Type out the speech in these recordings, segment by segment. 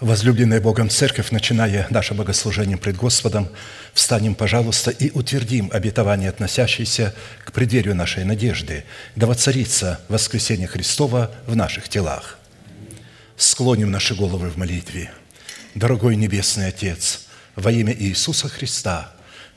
Возлюбленная Богом Церковь, начиная наше богослужение пред Господом, встанем, пожалуйста, и утвердим обетование, относящееся к преддверию нашей надежды, да воцарится воскресение Христова в наших телах. Склоним наши головы в молитве. Дорогой Небесный Отец, во имя Иисуса Христа –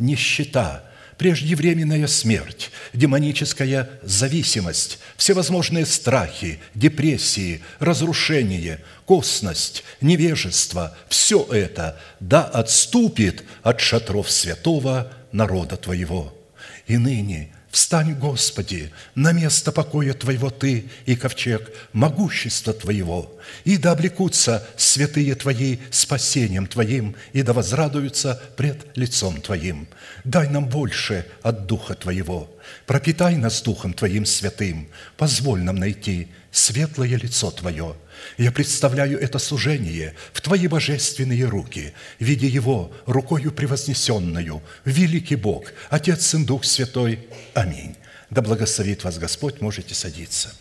нищета, преждевременная смерть, демоническая зависимость, всевозможные страхи, депрессии, разрушение, косность, невежество – все это да отступит от шатров святого народа Твоего. И ныне – Встань, Господи, на место покоя Твоего Ты и ковчег могущества Твоего, и да облекутся святые Твои спасением Твоим, и да возрадуются пред лицом Твоим. Дай нам больше от Духа Твоего, пропитай нас Духом Твоим святым, позволь нам найти светлое лицо Твое – я представляю это служение в Твои божественные руки, видя его рукою превознесенную, великий Бог, Отец, Сын, Дух Святой. Аминь. Да благословит вас Господь, можете садиться.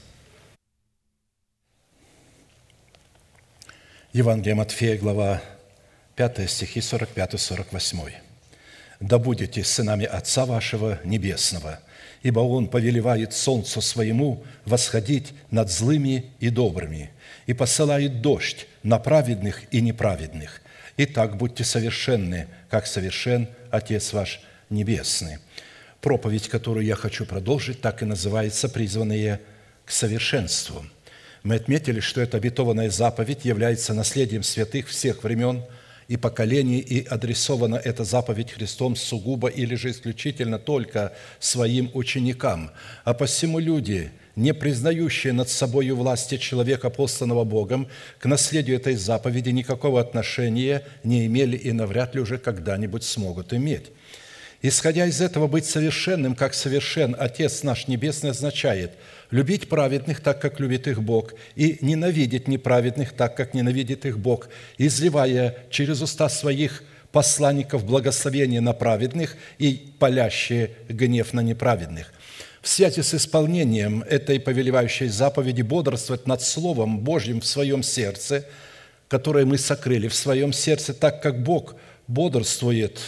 Евангелие Матфея, глава 5, стихи 45-48. «Да будете сынами Отца вашего Небесного, ибо Он повелевает солнцу своему восходить над злыми и добрыми, и посылает дождь на праведных и неправедных. Итак, будьте совершенны, как совершен Отец ваш Небесный». Проповедь, которую я хочу продолжить, так и называется «Призванные к совершенству». Мы отметили, что эта обетованная заповедь является наследием святых всех времен и поколений, и адресована эта заповедь Христом сугубо или же исключительно только своим ученикам. А посему люди, не признающие над собою власти человека, посланного Богом, к наследию этой заповеди никакого отношения не имели и навряд ли уже когда-нибудь смогут иметь. Исходя из этого, быть совершенным, как совершен Отец наш Небесный, означает любить праведных так, как любит их Бог, и ненавидеть неправедных так, как ненавидит их Бог, изливая через уста своих посланников благословение на праведных и палящие гнев на неправедных связи с исполнением этой повелевающей заповеди бодрствовать над Словом Божьим в своем сердце, которое мы сокрыли в своем сердце, так как Бог бодрствует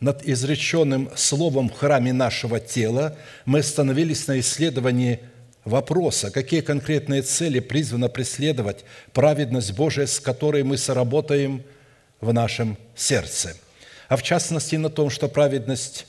над изреченным Словом в храме нашего тела, мы остановились на исследовании вопроса, какие конкретные цели призвано преследовать праведность Божия, с которой мы соработаем в нашем сердце. А в частности на том, что праведность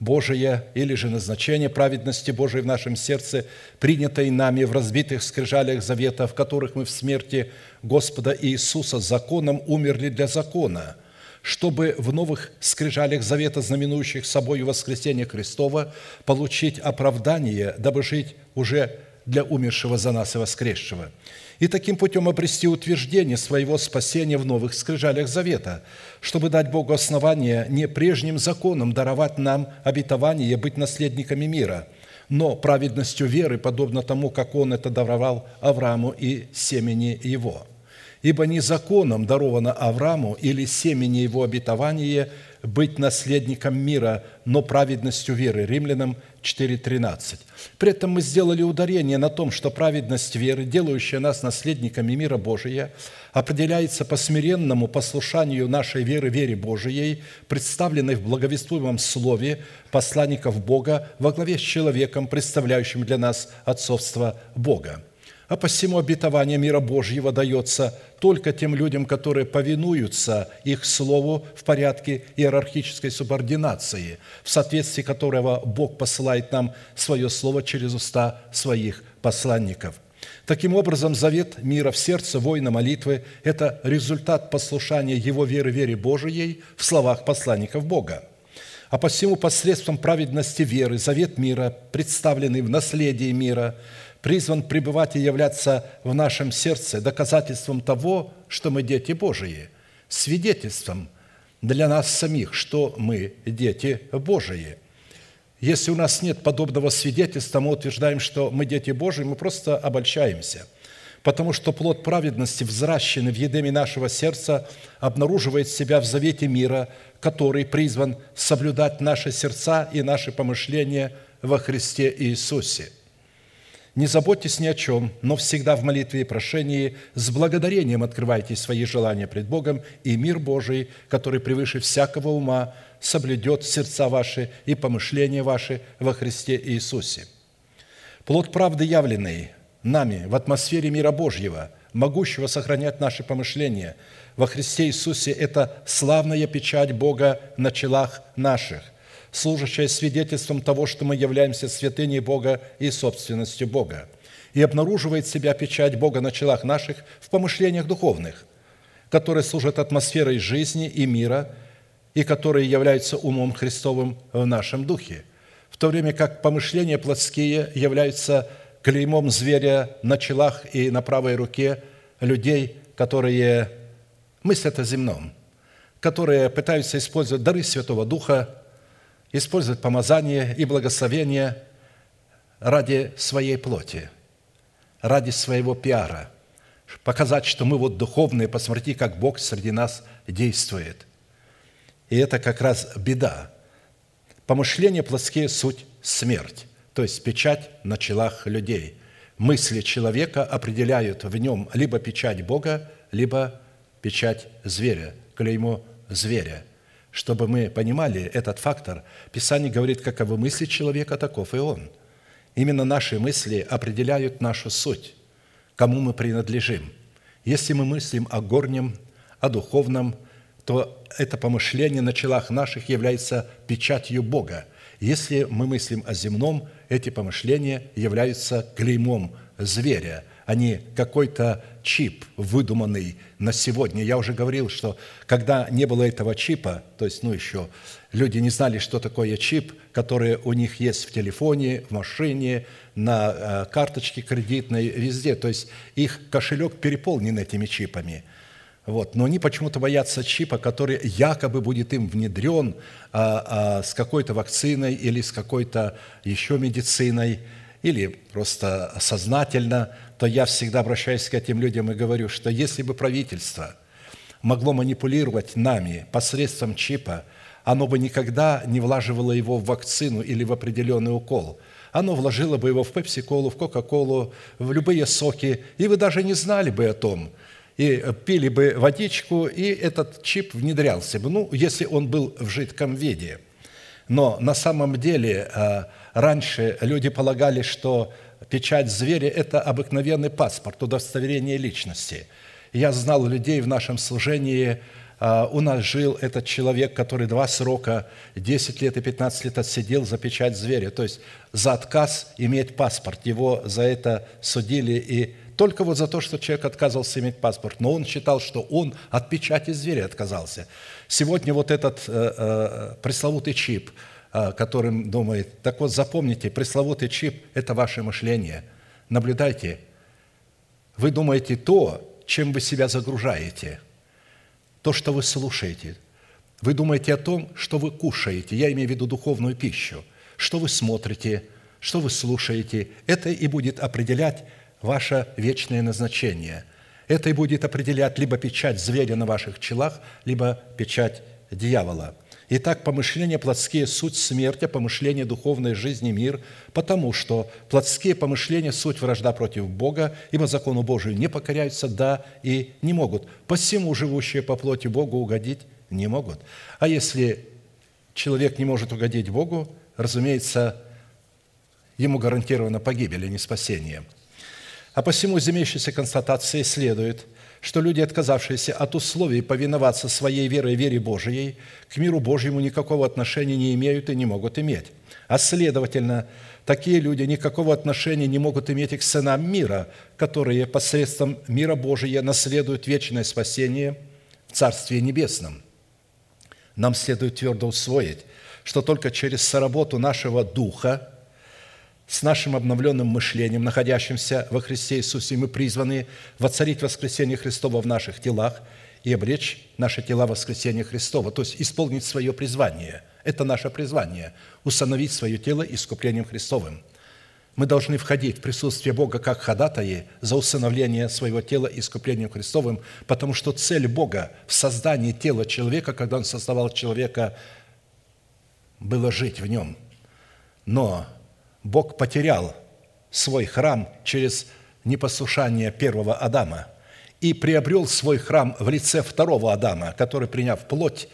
Божия или же назначение праведности Божией в нашем сердце, принятой нами в разбитых скрижалях завета, в которых мы в смерти Господа Иисуса законом умерли для закона, чтобы в новых скрижалях завета, знаменующих собой воскресение Христова, получить оправдание, дабы жить уже для умершего за нас и воскресшего – и таким путем обрести утверждение своего спасения в новых скрижалях завета, чтобы дать Богу основание не прежним законом даровать нам обетование быть наследниками мира, но праведностью веры, подобно тому, как Он это даровал Аврааму и семени его. Ибо не законом даровано Аврааму или семени его обетование быть наследником мира, но праведностью веры. Римлянам 4.13. При этом мы сделали ударение на том, что праведность веры, делающая нас наследниками мира Божия, определяется по смиренному послушанию нашей веры, вере Божией, представленной в благовествуемом слове посланников Бога во главе с человеком, представляющим для нас отцовство Бога. А посему обетование мира Божьего дается только тем людям, которые повинуются их слову в порядке иерархической субординации, в соответствии которого Бог посылает нам свое слово через уста своих посланников. Таким образом, завет мира в сердце воина молитвы – это результат послушания его веры вере Божией в словах посланников Бога. А посему посредством праведности веры завет мира, представленный в наследии мира – призван пребывать и являться в нашем сердце доказательством того, что мы дети Божии, свидетельством для нас самих, что мы дети Божии. Если у нас нет подобного свидетельства, мы утверждаем, что мы дети Божии, мы просто обольщаемся – потому что плод праведности, взращенный в едеме нашего сердца, обнаруживает себя в завете мира, который призван соблюдать наши сердца и наши помышления во Христе Иисусе. Не заботьтесь ни о чем, но всегда в молитве и прошении с благодарением открывайте свои желания пред Богом, и мир Божий, который превыше всякого ума, соблюдет сердца ваши и помышления ваши во Христе Иисусе. Плод правды явленный – нами в атмосфере мира Божьего, могущего сохранять наши помышления во Христе Иисусе – это славная печать Бога на челах наших, служащая свидетельством того, что мы являемся святыней Бога и собственностью Бога. И обнаруживает себя печать Бога на челах наших в помышлениях духовных, которые служат атмосферой жизни и мира, и которые являются умом Христовым в нашем духе, в то время как помышления плотские являются клеймом зверя на челах и на правой руке людей, которые мыслят о земном, которые пытаются использовать дары Святого Духа, использовать помазание и благословение ради своей плоти, ради своего пиара, показать, что мы вот духовные, посмотрите, как Бог среди нас действует. И это как раз беда. Помышления плотские – суть смерть то есть печать на челах людей. Мысли человека определяют в нем либо печать Бога, либо печать зверя, клеймо зверя. Чтобы мы понимали этот фактор, Писание говорит, каковы мысли человека, таков и он. Именно наши мысли определяют нашу суть, кому мы принадлежим. Если мы мыслим о горнем, о духовном, то это помышление на челах наших является печатью Бога. Если мы мыслим о земном, эти помышления являются клеймом зверя, а не какой-то чип, выдуманный на сегодня. Я уже говорил, что когда не было этого чипа, то есть, ну, еще люди не знали, что такое чип, который у них есть в телефоне, в машине, на э, карточке кредитной, везде. То есть, их кошелек переполнен этими чипами – вот. Но они почему-то боятся чипа, который якобы будет им внедрен а, а, с какой-то вакциной или с какой-то еще медициной, или просто сознательно, то я всегда обращаюсь к этим людям и говорю, что если бы правительство могло манипулировать нами посредством чипа, оно бы никогда не влаживало его в вакцину или в определенный укол. Оно вложило бы его в пепси-колу, в кока-колу, в любые соки, и вы даже не знали бы о том – и пили бы водичку, и этот чип внедрялся бы, ну, если он был в жидком виде. Но на самом деле а, раньше люди полагали, что печать зверя – это обыкновенный паспорт, удостоверение личности. Я знал людей в нашем служении, а, у нас жил этот человек, который два срока, 10 лет и 15 лет отсидел за печать зверя, то есть за отказ иметь паспорт. Его за это судили и только вот за то, что человек отказывался иметь паспорт, но он считал, что он от печати зверя отказался. Сегодня вот этот э, э, пресловутый чип, которым думает, так вот запомните, пресловутый чип – это ваше мышление. Наблюдайте. Вы думаете то, чем вы себя загружаете, то, что вы слушаете. Вы думаете о том, что вы кушаете, я имею в виду духовную пищу, что вы смотрите, что вы слушаете. Это и будет определять ваше вечное назначение. Это и будет определять либо печать зверя на ваших челах, либо печать дьявола. Итак, помышления плотские – суть смерти, помышления духовной жизни – мир, потому что плотские помышления – суть вражда против Бога, ибо закону Божию не покоряются, да, и не могут. Посему живущие по плоти Богу угодить не могут. А если человек не может угодить Богу, разумеется, ему гарантирована погибель, а не спасение – а посему из имеющейся констатации следует, что люди, отказавшиеся от условий повиноваться своей верой, вере Божией, к миру Божьему никакого отношения не имеют и не могут иметь. А следовательно, такие люди никакого отношения не могут иметь и к сынам мира, которые посредством мира Божия наследуют вечное спасение в Царстве Небесном. Нам следует твердо усвоить, что только через соработу нашего Духа с нашим обновленным мышлением, находящимся во Христе Иисусе, мы призваны воцарить воскресение Христова в наших телах и облечь наши тела в воскресение Христова, то есть исполнить свое призвание. Это наше призвание – установить свое тело искуплением Христовым. Мы должны входить в присутствие Бога как ходатаи за усыновление своего тела искуплением Христовым, потому что цель Бога в создании тела человека, когда Он создавал человека, было жить в нем. Но Бог потерял свой храм через непослушание первого Адама и приобрел свой храм в лице второго Адама, который, приняв плоть,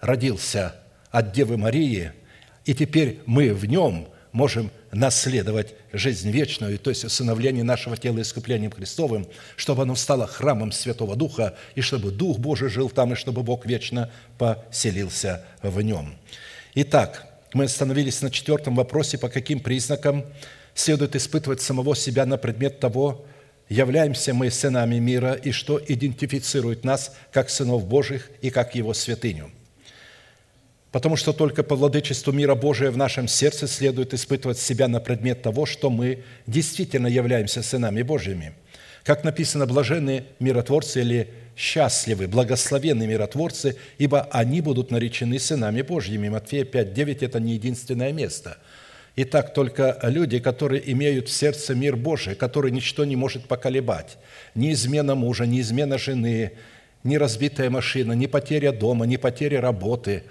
родился от Девы Марии, и теперь мы в нем можем наследовать жизнь вечную, то есть усыновление нашего тела искуплением Христовым, чтобы оно стало храмом Святого Духа, и чтобы Дух Божий жил там, и чтобы Бог вечно поселился в нем. Итак, мы остановились на четвертом вопросе, по каким признакам следует испытывать самого себя на предмет того, являемся мы сынами мира и что идентифицирует нас как сынов Божьих и как Его святыню. Потому что только по владычеству мира Божия в нашем сердце следует испытывать себя на предмет того, что мы действительно являемся сынами Божьими. Как написано, блаженные миротворцы или счастливы, благословенны миротворцы, ибо они будут наречены сынами Божьими. Матфея 5, 9 – это не единственное место. Итак, только люди, которые имеют в сердце мир Божий, который ничто не может поколебать, ни измена мужа, ни измена жены, ни разбитая машина, ни потеря дома, ни потеря работы,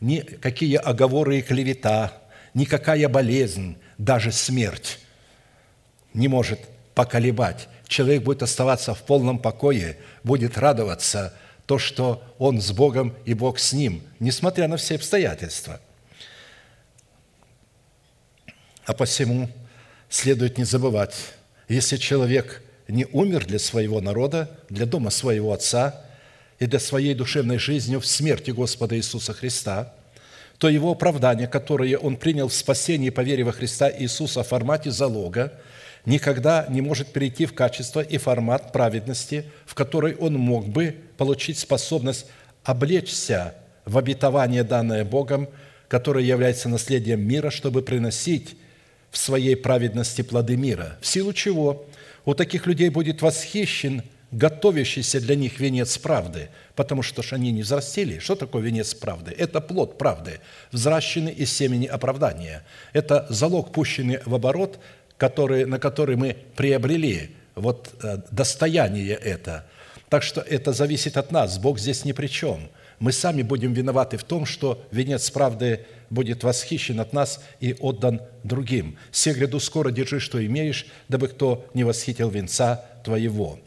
ни какие оговоры и клевета, никакая болезнь, даже смерть не может поколебать человек будет оставаться в полном покое, будет радоваться то, что он с Богом и Бог с ним, несмотря на все обстоятельства. А посему следует не забывать, если человек не умер для своего народа, для дома своего Отца и для своей душевной жизни в смерти Господа Иисуса Христа, то его оправдание, которое он принял в спасении по вере во Христа Иисуса в формате залога – никогда не может перейти в качество и формат праведности, в который он мог бы получить способность облечься в обетование, данное Богом, которое является наследием мира, чтобы приносить в своей праведности плоды мира, в силу чего у таких людей будет восхищен готовящийся для них венец правды, потому что ж они не взрастили. Что такое венец правды? Это плод правды, взращенный из семени оправдания. Это залог, пущенный в оборот которые, на которые мы приобрели вот э, достояние это. Так что это зависит от нас. Бог здесь ни при чем. Мы сами будем виноваты в том, что венец правды будет восхищен от нас и отдан другим. «Се гряду скоро держи, что имеешь, дабы кто не восхитил венца твоего».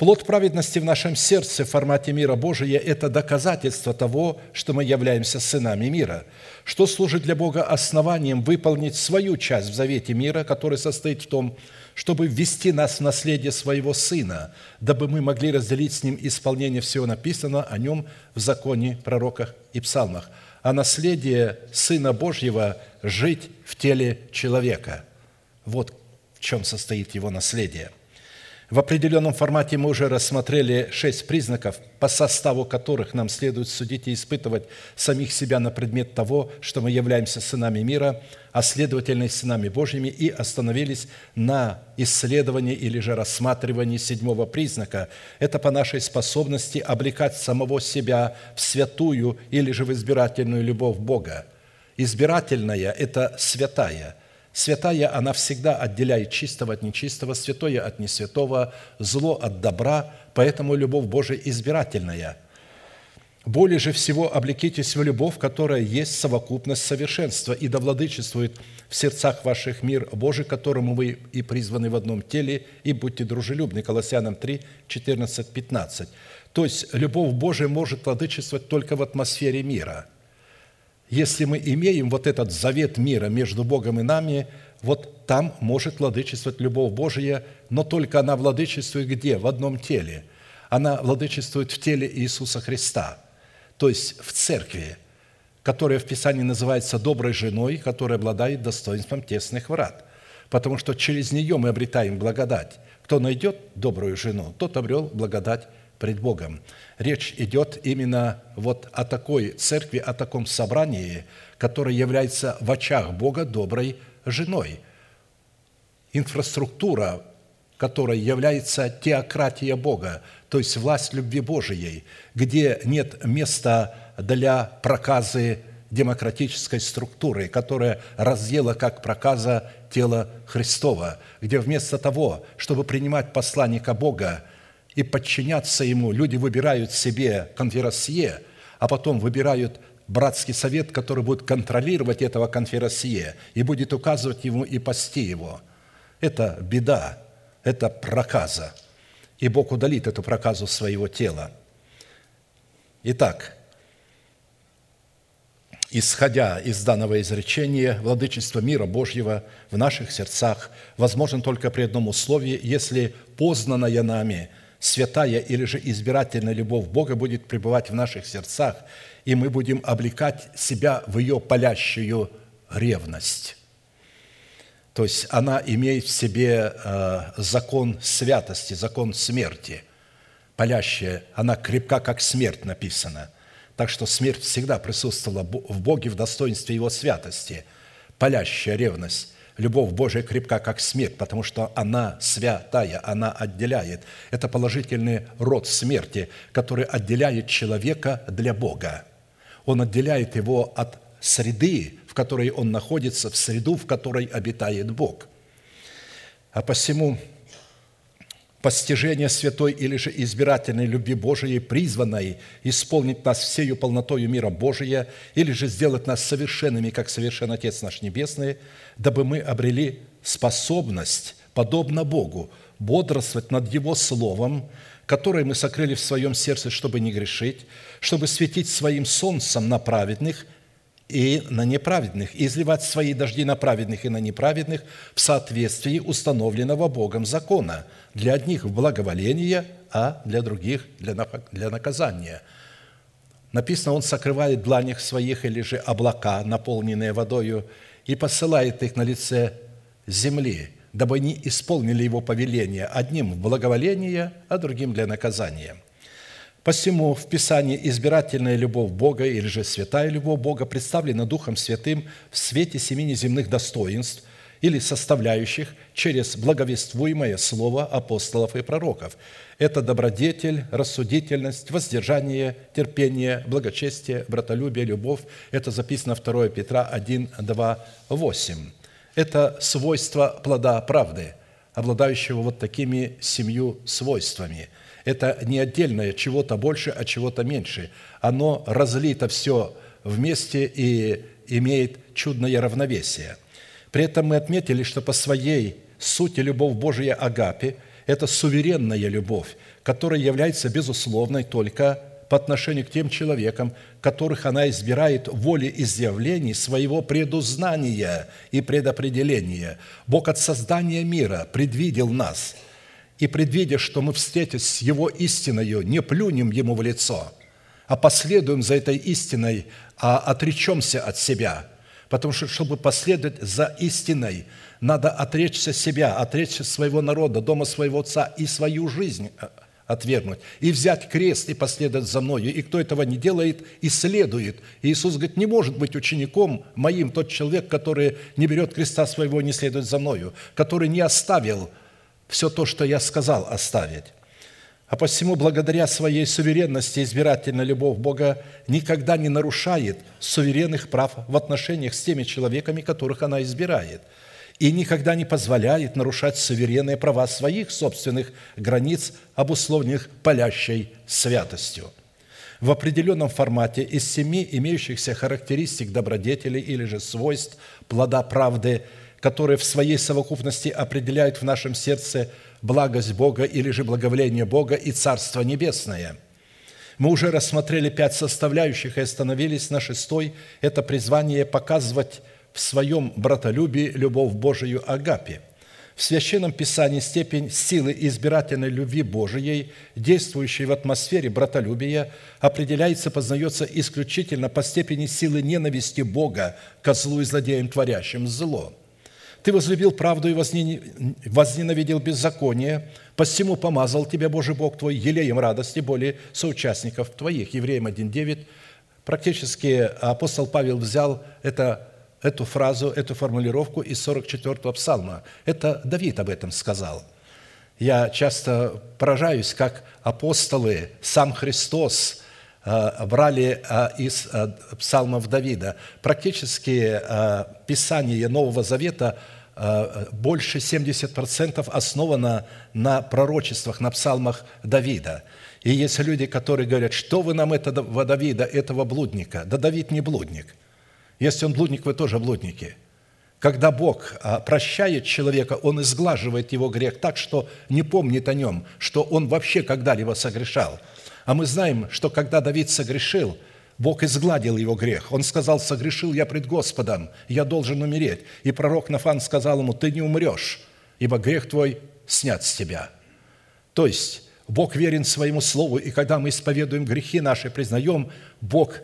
Плод праведности в нашем сердце в формате мира Божия – это доказательство того, что мы являемся сынами мира, что служит для Бога основанием выполнить свою часть в завете мира, который состоит в том, чтобы ввести нас в наследие своего Сына, дабы мы могли разделить с Ним исполнение всего написанного о Нем в законе, пророках и псалмах. А наследие Сына Божьего – жить в теле человека. Вот в чем состоит его наследие – в определенном формате мы уже рассмотрели шесть признаков, по составу которых нам следует судить и испытывать самих себя на предмет того, что мы являемся сынами мира, а следовательно и сынами Божьими, и остановились на исследовании или же рассматривании седьмого признака. Это по нашей способности облекать самого себя в святую или же в избирательную любовь Бога. Избирательная – это святая – Святая, она всегда отделяет чистого от нечистого, святое от несвятого, зло от добра, поэтому любовь Божия избирательная. Более же всего облекитесь в любовь, которая есть совокупность совершенства и довладычествует в сердцах ваших мир Божий, которому вы и призваны в одном теле, и будьте дружелюбны. Колоссянам 3, 14, 15. То есть любовь Божия может владычествовать только в атмосфере мира – если мы имеем вот этот завет мира между Богом и нами, вот там может владычествовать любовь Божия, но только она владычествует где? В одном теле. Она владычествует в теле Иисуса Христа, то есть в церкви, которая в Писании называется доброй женой, которая обладает достоинством тесных врат, потому что через нее мы обретаем благодать. Кто найдет добрую жену, тот обрел благодать пред Богом. Речь идет именно вот о такой церкви, о таком собрании, которое является в очах Бога доброй женой. Инфраструктура, которая является теократия Бога, то есть власть любви Божией, где нет места для проказы демократической структуры, которая разъела как проказа тело Христова, где вместо того, чтобы принимать посланника Бога и подчиняться ему, люди выбирают себе конферансье, а потом выбирают братский совет, который будет контролировать этого конферансье и будет указывать ему и пасти его. Это беда, это проказа. И Бог удалит эту проказу своего тела. Итак, исходя из данного изречения, владычество мира Божьего в наших сердцах возможно только при одном условии, если познанная нами святая или же избирательная любовь Бога будет пребывать в наших сердцах, и мы будем облекать себя в ее палящую ревность. То есть она имеет в себе э, закон святости, закон смерти. Палящая, она крепка, как смерть написано – так что смерть всегда присутствовала в Боге в достоинстве Его святости. Палящая ревность, любовь Божия крепка, как смерть, потому что она святая, она отделяет. Это положительный род смерти, который отделяет человека для Бога. Он отделяет его от среды, в которой он находится, в среду, в которой обитает Бог. А посему постижение святой или же избирательной любви Божией, призванной исполнить нас всею полнотою мира Божия, или же сделать нас совершенными, как совершен Отец наш Небесный, дабы мы обрели способность, подобно Богу, бодрствовать над Его Словом, которое мы сокрыли в своем сердце, чтобы не грешить, чтобы светить своим солнцем на праведных – и на неправедных, и изливать свои дожди на праведных и на неправедных в соответствии установленного Богом закона, для одних в благоволение, а для других для наказания. Написано, Он сокрывает в дланях своих или же облака, наполненные водою, и посылает их на лице земли, дабы они исполнили Его повеление, одним в благоволение, а другим для наказания – Посему в Писании избирательная любовь Бога или же святая любовь Бога представлена Духом Святым в свете семи неземных достоинств или составляющих через благовествуемое слово апостолов и пророков. Это добродетель, рассудительность, воздержание, терпение, благочестие, братолюбие, любовь. Это записано 2 Петра 1, 2, 8. Это свойство плода правды, обладающего вот такими семью свойствами – это не отдельное чего-то больше, а чего-то меньше. Оно разлито все вместе и имеет чудное равновесие. При этом мы отметили, что по своей сути любовь Божия Агапи – это суверенная любовь, которая является безусловной только по отношению к тем человекам, которых она избирает волеизъявлений своего предузнания и предопределения. Бог от создания мира предвидел нас – и предвидя, что мы, встретясь с Его истиною, не плюнем Ему в лицо, а последуем за этой истиной, а отречемся от себя. Потому что, чтобы последовать за истиной, надо отречься себя, отречься своего народа, дома своего отца и свою жизнь э, отвергнуть, и взять крест и последовать за мною. И кто этого не делает, исследует. И Иисус говорит, не может быть учеником моим тот человек, который не берет креста своего и не следует за мною, который не оставил все то, что я сказал, оставить. А посему, благодаря своей суверенности, избирательная любовь Бога никогда не нарушает суверенных прав в отношениях с теми человеками, которых она избирает, и никогда не позволяет нарушать суверенные права своих собственных границ, обусловленных палящей святостью. В определенном формате из семи имеющихся характеристик добродетели или же свойств плода правды – которые в своей совокупности определяют в нашем сердце благость Бога или же благоволение Бога и Царство Небесное. Мы уже рассмотрели пять составляющих и остановились на шестой. Это призвание показывать в своем братолюбии любовь Божию Агапе. В Священном Писании степень силы избирательной любви Божией, действующей в атмосфере братолюбия, определяется, познается исключительно по степени силы ненависти Бога к злу и злодеям, творящим зло – ты возлюбил правду и возненавидел беззаконие, посему помазал тебя Божий Бог твой елеем радости более соучастников твоих». Евреям 1.9. Практически апостол Павел взял это эту фразу, эту формулировку из 44-го псалма. Это Давид об этом сказал. Я часто поражаюсь, как апостолы, сам Христос брали э, из э, псалмов Давида. Практически Писание Нового Завета больше 70% основано на пророчествах, на псалмах Давида. И есть люди, которые говорят, что вы нам этого Давида, этого блудника? Да Давид не блудник. Если он блудник, вы тоже блудники. Когда Бог прощает человека, Он изглаживает его грех так, что не помнит о нем, что он вообще когда-либо согрешал. А мы знаем, что когда Давид согрешил, Бог изгладил его грех. Он сказал, согрешил я пред Господом, я должен умереть. И пророк Нафан сказал ему, ты не умрешь, ибо грех твой снят с тебя. То есть, Бог верен своему слову, и когда мы исповедуем грехи наши, признаем, Бог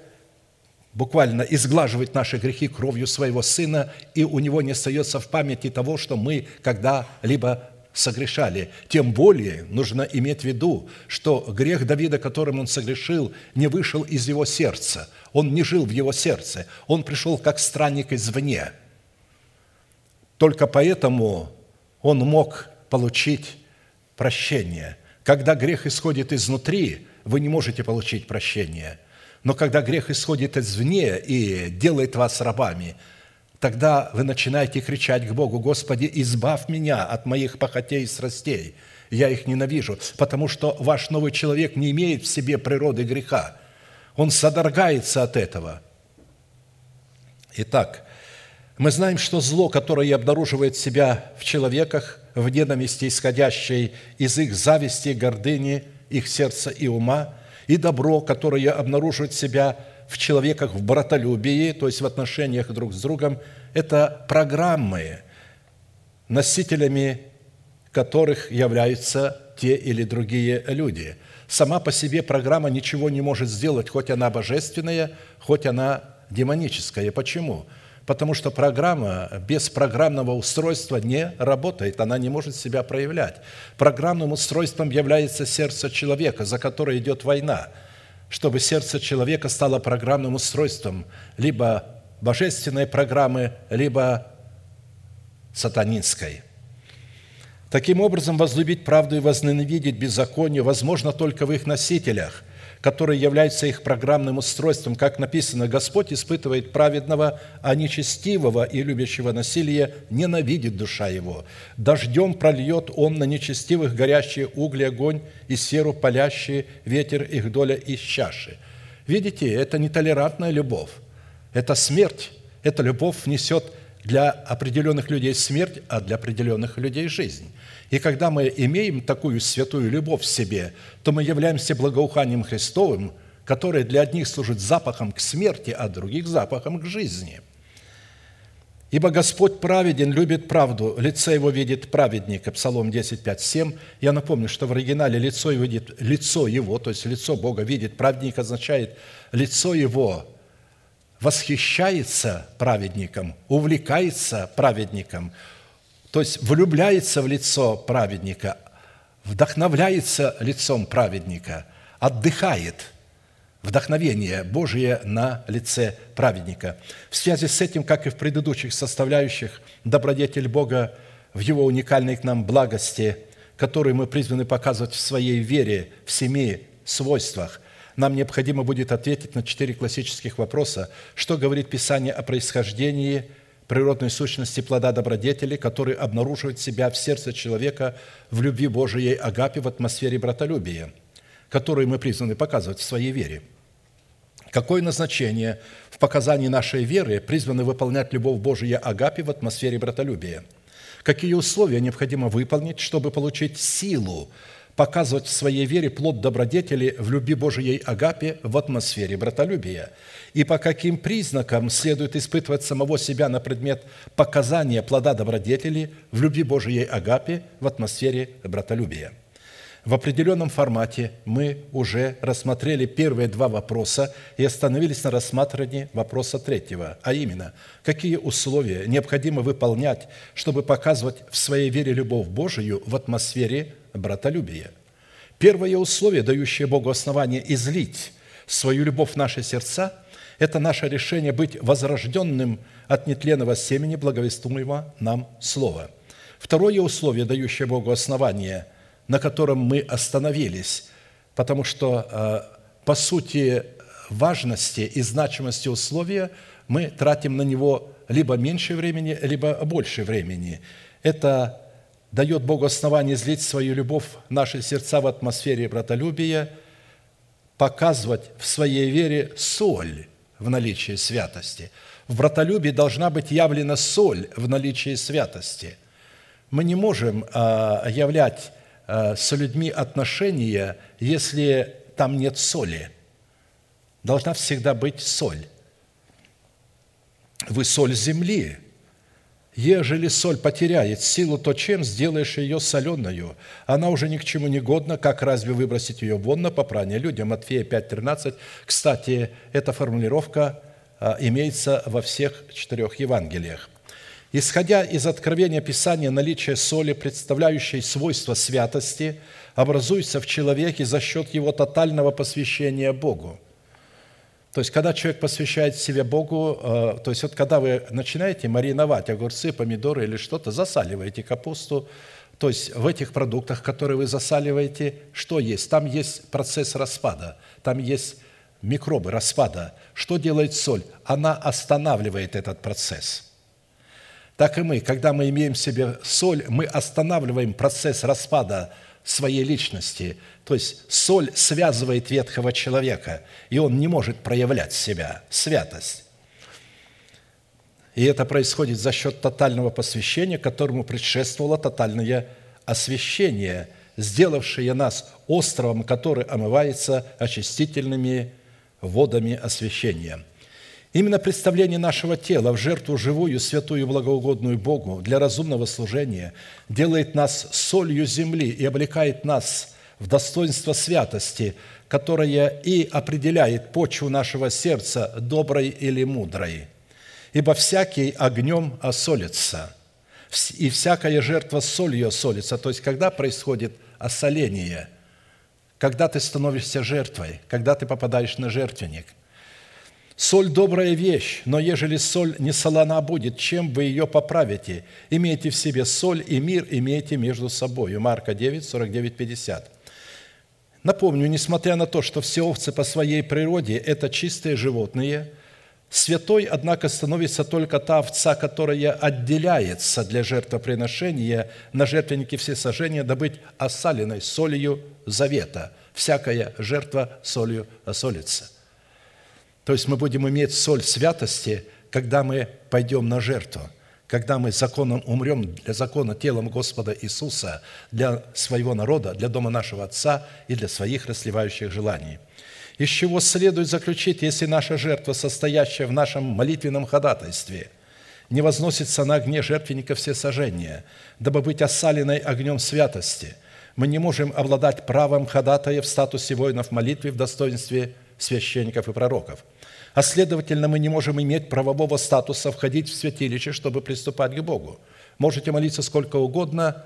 буквально изглаживает наши грехи кровью своего Сына, и у него не остается в памяти того, что мы когда-либо согрешали. Тем более нужно иметь в виду, что грех Давида, которым он согрешил, не вышел из его сердца. Он не жил в его сердце. Он пришел как странник извне. Только поэтому он мог получить прощение. Когда грех исходит изнутри, вы не можете получить прощение – но когда грех исходит извне и делает вас рабами, тогда вы начинаете кричать к Богу, «Господи, избавь меня от моих похотей и страстей, я их ненавижу, потому что ваш новый человек не имеет в себе природы греха. Он содрогается от этого». Итак, мы знаем, что зло, которое обнаруживает себя в человеках, в ненависти, исходящей из их зависти, гордыни, их сердца и ума – и добро, которое обнаруживает себя человеках в братолюбии, то есть в отношениях друг с другом, это программы, носителями которых являются те или другие люди. Сама по себе программа ничего не может сделать, хоть она божественная, хоть она демоническая. Почему? потому что программа без программного устройства не работает, она не может себя проявлять. Программным устройством является сердце человека, за которое идет война. Чтобы сердце человека стало программным устройством либо божественной программы, либо сатанинской. Таким образом, возлюбить правду и возненавидеть беззаконие возможно только в их носителях – который является их программным устройством. Как написано, Господь испытывает праведного, а нечестивого и любящего насилие ненавидит душа его. Дождем прольет он на нечестивых горящие угли огонь и серу палящие ветер их доля из чаши. Видите, это нетолерантная любовь, это смерть, эта любовь несет для определенных людей смерть, а для определенных людей жизнь. И когда мы имеем такую святую любовь в себе, то мы являемся благоуханием Христовым, которое для одних служит запахом к смерти, а других запахом к жизни. Ибо Господь праведен, любит правду, лице его видит праведника. Псалом 10, 5, 7. Я напомню, что в оригинале лицо его, видит, лицо его, то есть лицо Бога видит праведник, означает лицо его восхищается праведником, увлекается праведником, то есть влюбляется в лицо праведника, вдохновляется лицом праведника, отдыхает – вдохновение Божие на лице праведника. В связи с этим, как и в предыдущих составляющих, добродетель Бога в Его уникальной к нам благости, которую мы призваны показывать в своей вере, в семи свойствах, нам необходимо будет ответить на четыре классических вопроса. Что говорит Писание о происхождении – природной сущности плода добродетели, который обнаруживает себя в сердце человека в любви Божией Агапе в атмосфере братолюбия, которую мы призваны показывать в своей вере. Какое назначение в показании нашей веры призваны выполнять любовь Божия Агапе в атмосфере братолюбия? Какие условия необходимо выполнить, чтобы получить силу показывать в своей вере плод добродетели в любви Божией Агапе в атмосфере братолюбия – и по каким признакам следует испытывать самого себя на предмет показания плода добродетели в любви Божией Агапе в атмосфере братолюбия. В определенном формате мы уже рассмотрели первые два вопроса и остановились на рассматривании вопроса третьего, а именно, какие условия необходимо выполнять, чтобы показывать в своей вере любовь Божию в атмосфере братолюбия. Первое условие, дающее Богу основание излить свою любовь в наши сердца – Это наше решение быть возрожденным от нетленного семени благовестуемого нам Слова. Второе условие, дающее Богу основание, на котором мы остановились, потому что э, по сути важности и значимости условия мы тратим на него либо меньше времени, либо больше времени. Это дает Богу основание злить свою любовь в наши сердца в атмосфере братолюбия, показывать в своей вере соль в наличии святости. В братолюбии должна быть явлена соль в наличии святости. Мы не можем а, являть с людьми отношения, если там нет соли. Должна всегда быть соль. Вы соль земли. Ежели соль потеряет силу, то чем сделаешь ее соленую? Она уже ни к чему не годна, как разве выбросить ее вон на попрание людям? Матфея 5,13. Кстати, эта формулировка а, имеется во всех четырех Евангелиях. Исходя из откровения Писания, наличие соли, представляющей свойства святости, образуется в человеке за счет его тотального посвящения Богу. То есть, когда человек посвящает себе Богу, э, то есть, вот когда вы начинаете мариновать огурцы, помидоры или что-то, засаливаете капусту, то есть в этих продуктах, которые вы засаливаете, что есть? Там есть процесс распада, там есть микробы распада. Что делает соль? Она останавливает этот процесс. Так и мы, когда мы имеем в себе соль, мы останавливаем процесс распада своей личности. То есть соль связывает ветхого человека, и он не может проявлять себя, святость. И это происходит за счет тотального посвящения, которому предшествовало тотальное освящение, сделавшее нас островом, который омывается очистительными водами освящения – Именно представление нашего тела в жертву живую, святую, благоугодную Богу для разумного служения делает нас солью земли и облекает нас в достоинство святости, которая и определяет почву нашего сердца, доброй или мудрой. Ибо всякий огнем осолится, и всякая жертва солью осолится. То есть, когда происходит осоление, когда ты становишься жертвой, когда ты попадаешь на жертвенник – Соль – добрая вещь, но ежели соль не солона будет, чем вы ее поправите? Имейте в себе соль, и мир имейте между собой. Марка 9, 49, 50. Напомню, несмотря на то, что все овцы по своей природе – это чистые животные, святой, однако, становится только та овца, которая отделяется для жертвоприношения на жертвеннике всесожжения, добыть осаленной солью завета. Всякая жертва солью осолится. То есть мы будем иметь соль святости, когда мы пойдем на жертву, когда мы законом умрем для закона телом Господа Иисуса, для своего народа, для дома нашего Отца и для своих расливающих желаний. Из чего следует заключить, если наша жертва, состоящая в нашем молитвенном ходатайстве, не возносится на огне жертвенника всесожжения, дабы быть осаленной огнем святости, мы не можем обладать правом ходатая в статусе воинов молитвы в достоинстве священников и пророков – а следовательно, мы не можем иметь правового статуса входить в святилище, чтобы приступать к Богу. Можете молиться сколько угодно,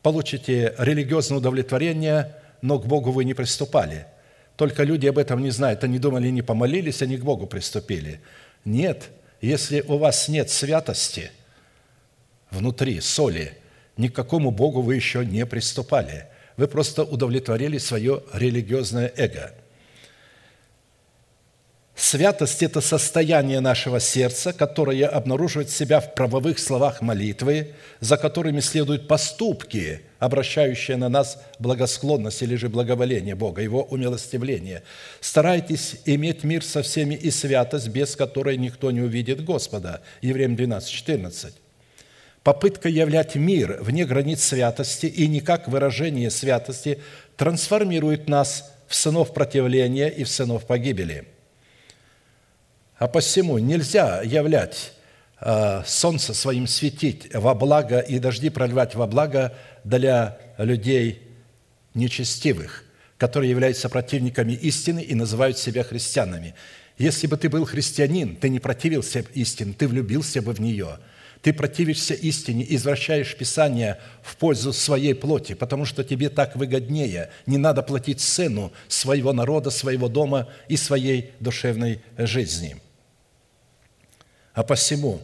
получите религиозное удовлетворение, но к Богу вы не приступали. Только люди об этом не знают. Они думали, не помолились, они к Богу приступили. Нет, если у вас нет святости внутри, соли, ни к какому Богу вы еще не приступали. Вы просто удовлетворили свое религиозное эго – Святость – это состояние нашего сердца, которое обнаруживает себя в правовых словах молитвы, за которыми следуют поступки, обращающие на нас благосклонность или же благоволение Бога, Его умилостивление. Старайтесь иметь мир со всеми и святость, без которой никто не увидит Господа. Евреям 12, 14. Попытка являть мир вне границ святости и не как выражение святости трансформирует нас в сынов противления и в сынов погибели – а посему нельзя являть а, солнце своим светить во благо и дожди проливать во благо для людей нечестивых, которые являются противниками истины и называют себя христианами. Если бы ты был христианин, ты не противился истине, ты влюбился бы в нее. Ты противишься истине, извращаешь Писание в пользу своей плоти, потому что тебе так выгоднее. Не надо платить цену своего народа, своего дома и своей душевной жизни. А посему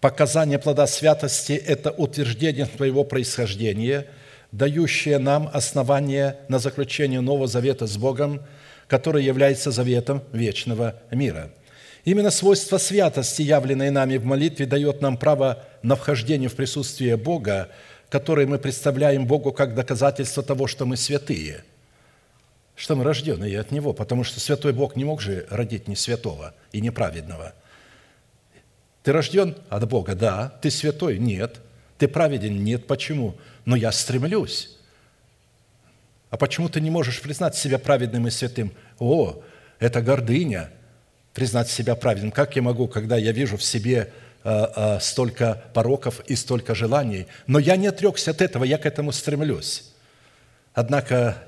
показание плода святости – это утверждение твоего происхождения, дающее нам основание на заключение Нового Завета с Богом, который является заветом вечного мира – Именно свойство святости, явленное нами в молитве, дает нам право на вхождение в присутствие Бога, которое мы представляем Богу как доказательство того, что мы святые, что мы рожденные от Него, потому что святой Бог не мог же родить не святого и неправедного. Ты рожден от Бога? Да. Ты святой? Нет. Ты праведен? Нет. Почему? Но я стремлюсь. А почему ты не можешь признать себя праведным и святым? О, это гордыня – признать себя праведным. Как я могу, когда я вижу в себе э, э, столько пороков и столько желаний? Но я не отрекся от этого, я к этому стремлюсь. Однако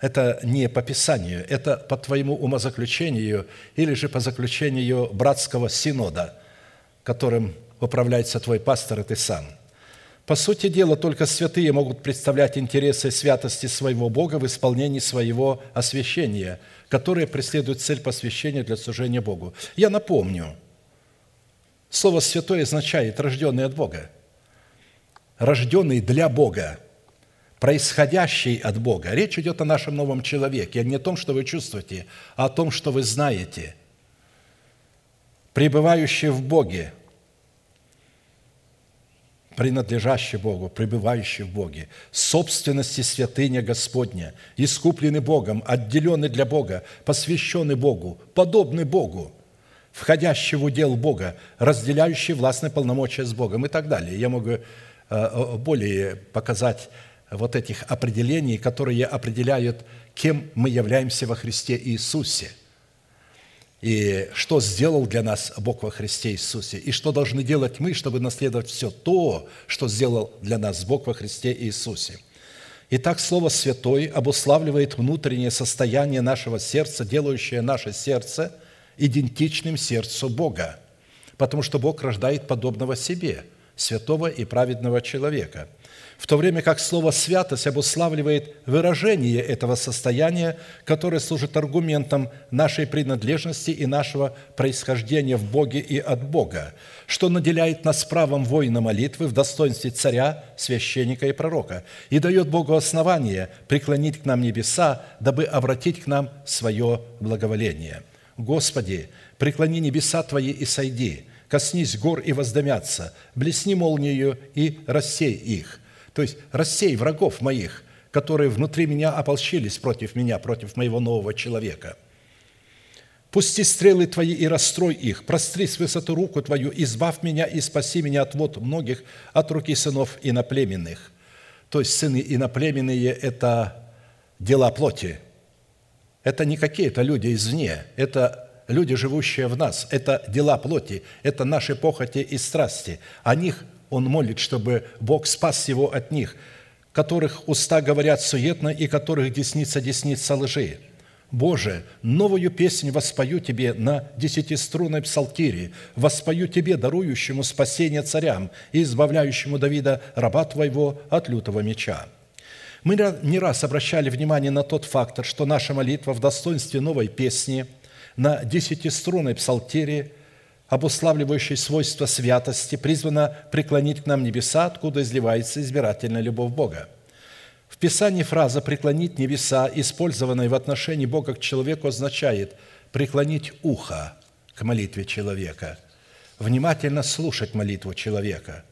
это не по Писанию, это по твоему умозаключению или же по заключению братского синода, которым управляется твой пастор и ты сам – по сути дела, только святые могут представлять интересы святости своего Бога в исполнении своего освящения, которое преследует цель посвящения для служения Богу. Я напомню, слово «святой» означает «рожденный от Бога», рожденный для Бога, происходящий от Бога. Речь идет о нашем новом человеке, а не о том, что вы чувствуете, а о том, что вы знаете. Пребывающий в Боге – принадлежащий Богу, пребывающий в Боге, собственности святыня Господня, искупленный Богом, отделенный для Бога, посвященный Богу, подобный Богу, входящий в удел Бога, разделяющий властные полномочия с Богом и так далее. Я могу э, более показать вот этих определений, которые определяют, кем мы являемся во Христе Иисусе – и что сделал для нас Бог во Христе Иисусе, и что должны делать мы, чтобы наследовать все то, что сделал для нас Бог во Христе Иисусе. Итак, Слово Святой обуславливает внутреннее состояние нашего сердца, делающее наше сердце идентичным сердцу Бога, потому что Бог рождает подобного себе, святого и праведного человека – в то время как слово «святость» обуславливает выражение этого состояния, которое служит аргументом нашей принадлежности и нашего происхождения в Боге и от Бога, что наделяет нас правом воина молитвы в достоинстве царя, священника и пророка, и дает Богу основание преклонить к нам небеса, дабы обратить к нам свое благоволение. Господи, преклони небеса Твои и сойди, коснись гор и воздомятся, блесни молнией и рассей их – то есть рассей врагов моих, которые внутри меня ополчились против меня, против моего нового человека. Пусти стрелы Твои и расстрой их, простри с высоты руку Твою, избавь меня и спаси меня от вод многих, от руки сынов иноплеменных». То есть сыны иноплеменные – это дела плоти. Это не какие-то люди извне, это люди, живущие в нас, это дела плоти, это наши похоти и страсти. О них он молит, чтобы Бог спас его от них, которых уста говорят суетно и которых десница десница лжи. Боже, новую песнь воспою Тебе на десятиструнной псалтире, воспою Тебе, дарующему спасение царям и избавляющему Давида, раба Твоего, от лютого меча». Мы не раз обращали внимание на тот фактор, что наша молитва в достоинстве новой песни на десятиструнной псалтире – обуславливающей свойства святости, призвана преклонить к нам небеса, откуда изливается избирательная любовь Бога. В Писании фраза «преклонить небеса», использованная в отношении Бога к человеку, означает преклонить ухо к молитве человека, внимательно слушать молитву человека,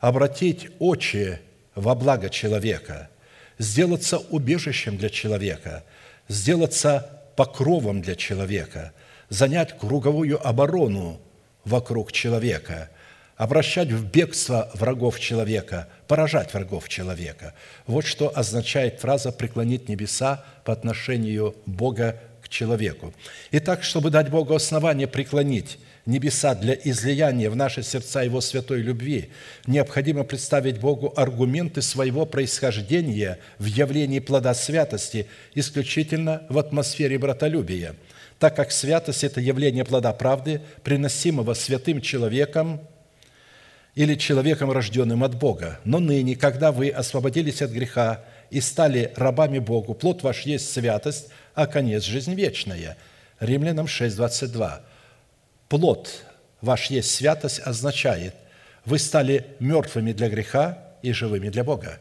обратить очи во благо человека, сделаться убежищем для человека, сделаться покровом для человека, занять круговую оборону вокруг человека, обращать в бегство врагов человека, поражать врагов человека. Вот что означает фраза «преклонить небеса» по отношению Бога к человеку. Итак, чтобы дать Богу основание преклонить небеса для излияния в наши сердца Его святой любви, необходимо представить Богу аргументы своего происхождения в явлении плода святости исключительно в атмосфере братолюбия – так как святость – это явление плода правды, приносимого святым человеком или человеком, рожденным от Бога. Но ныне, когда вы освободились от греха и стали рабами Богу, плод ваш есть святость, а конец – жизнь вечная». Римлянам 6, 22. Плод ваш есть святость означает, вы стали мертвыми для греха и живыми для Бога.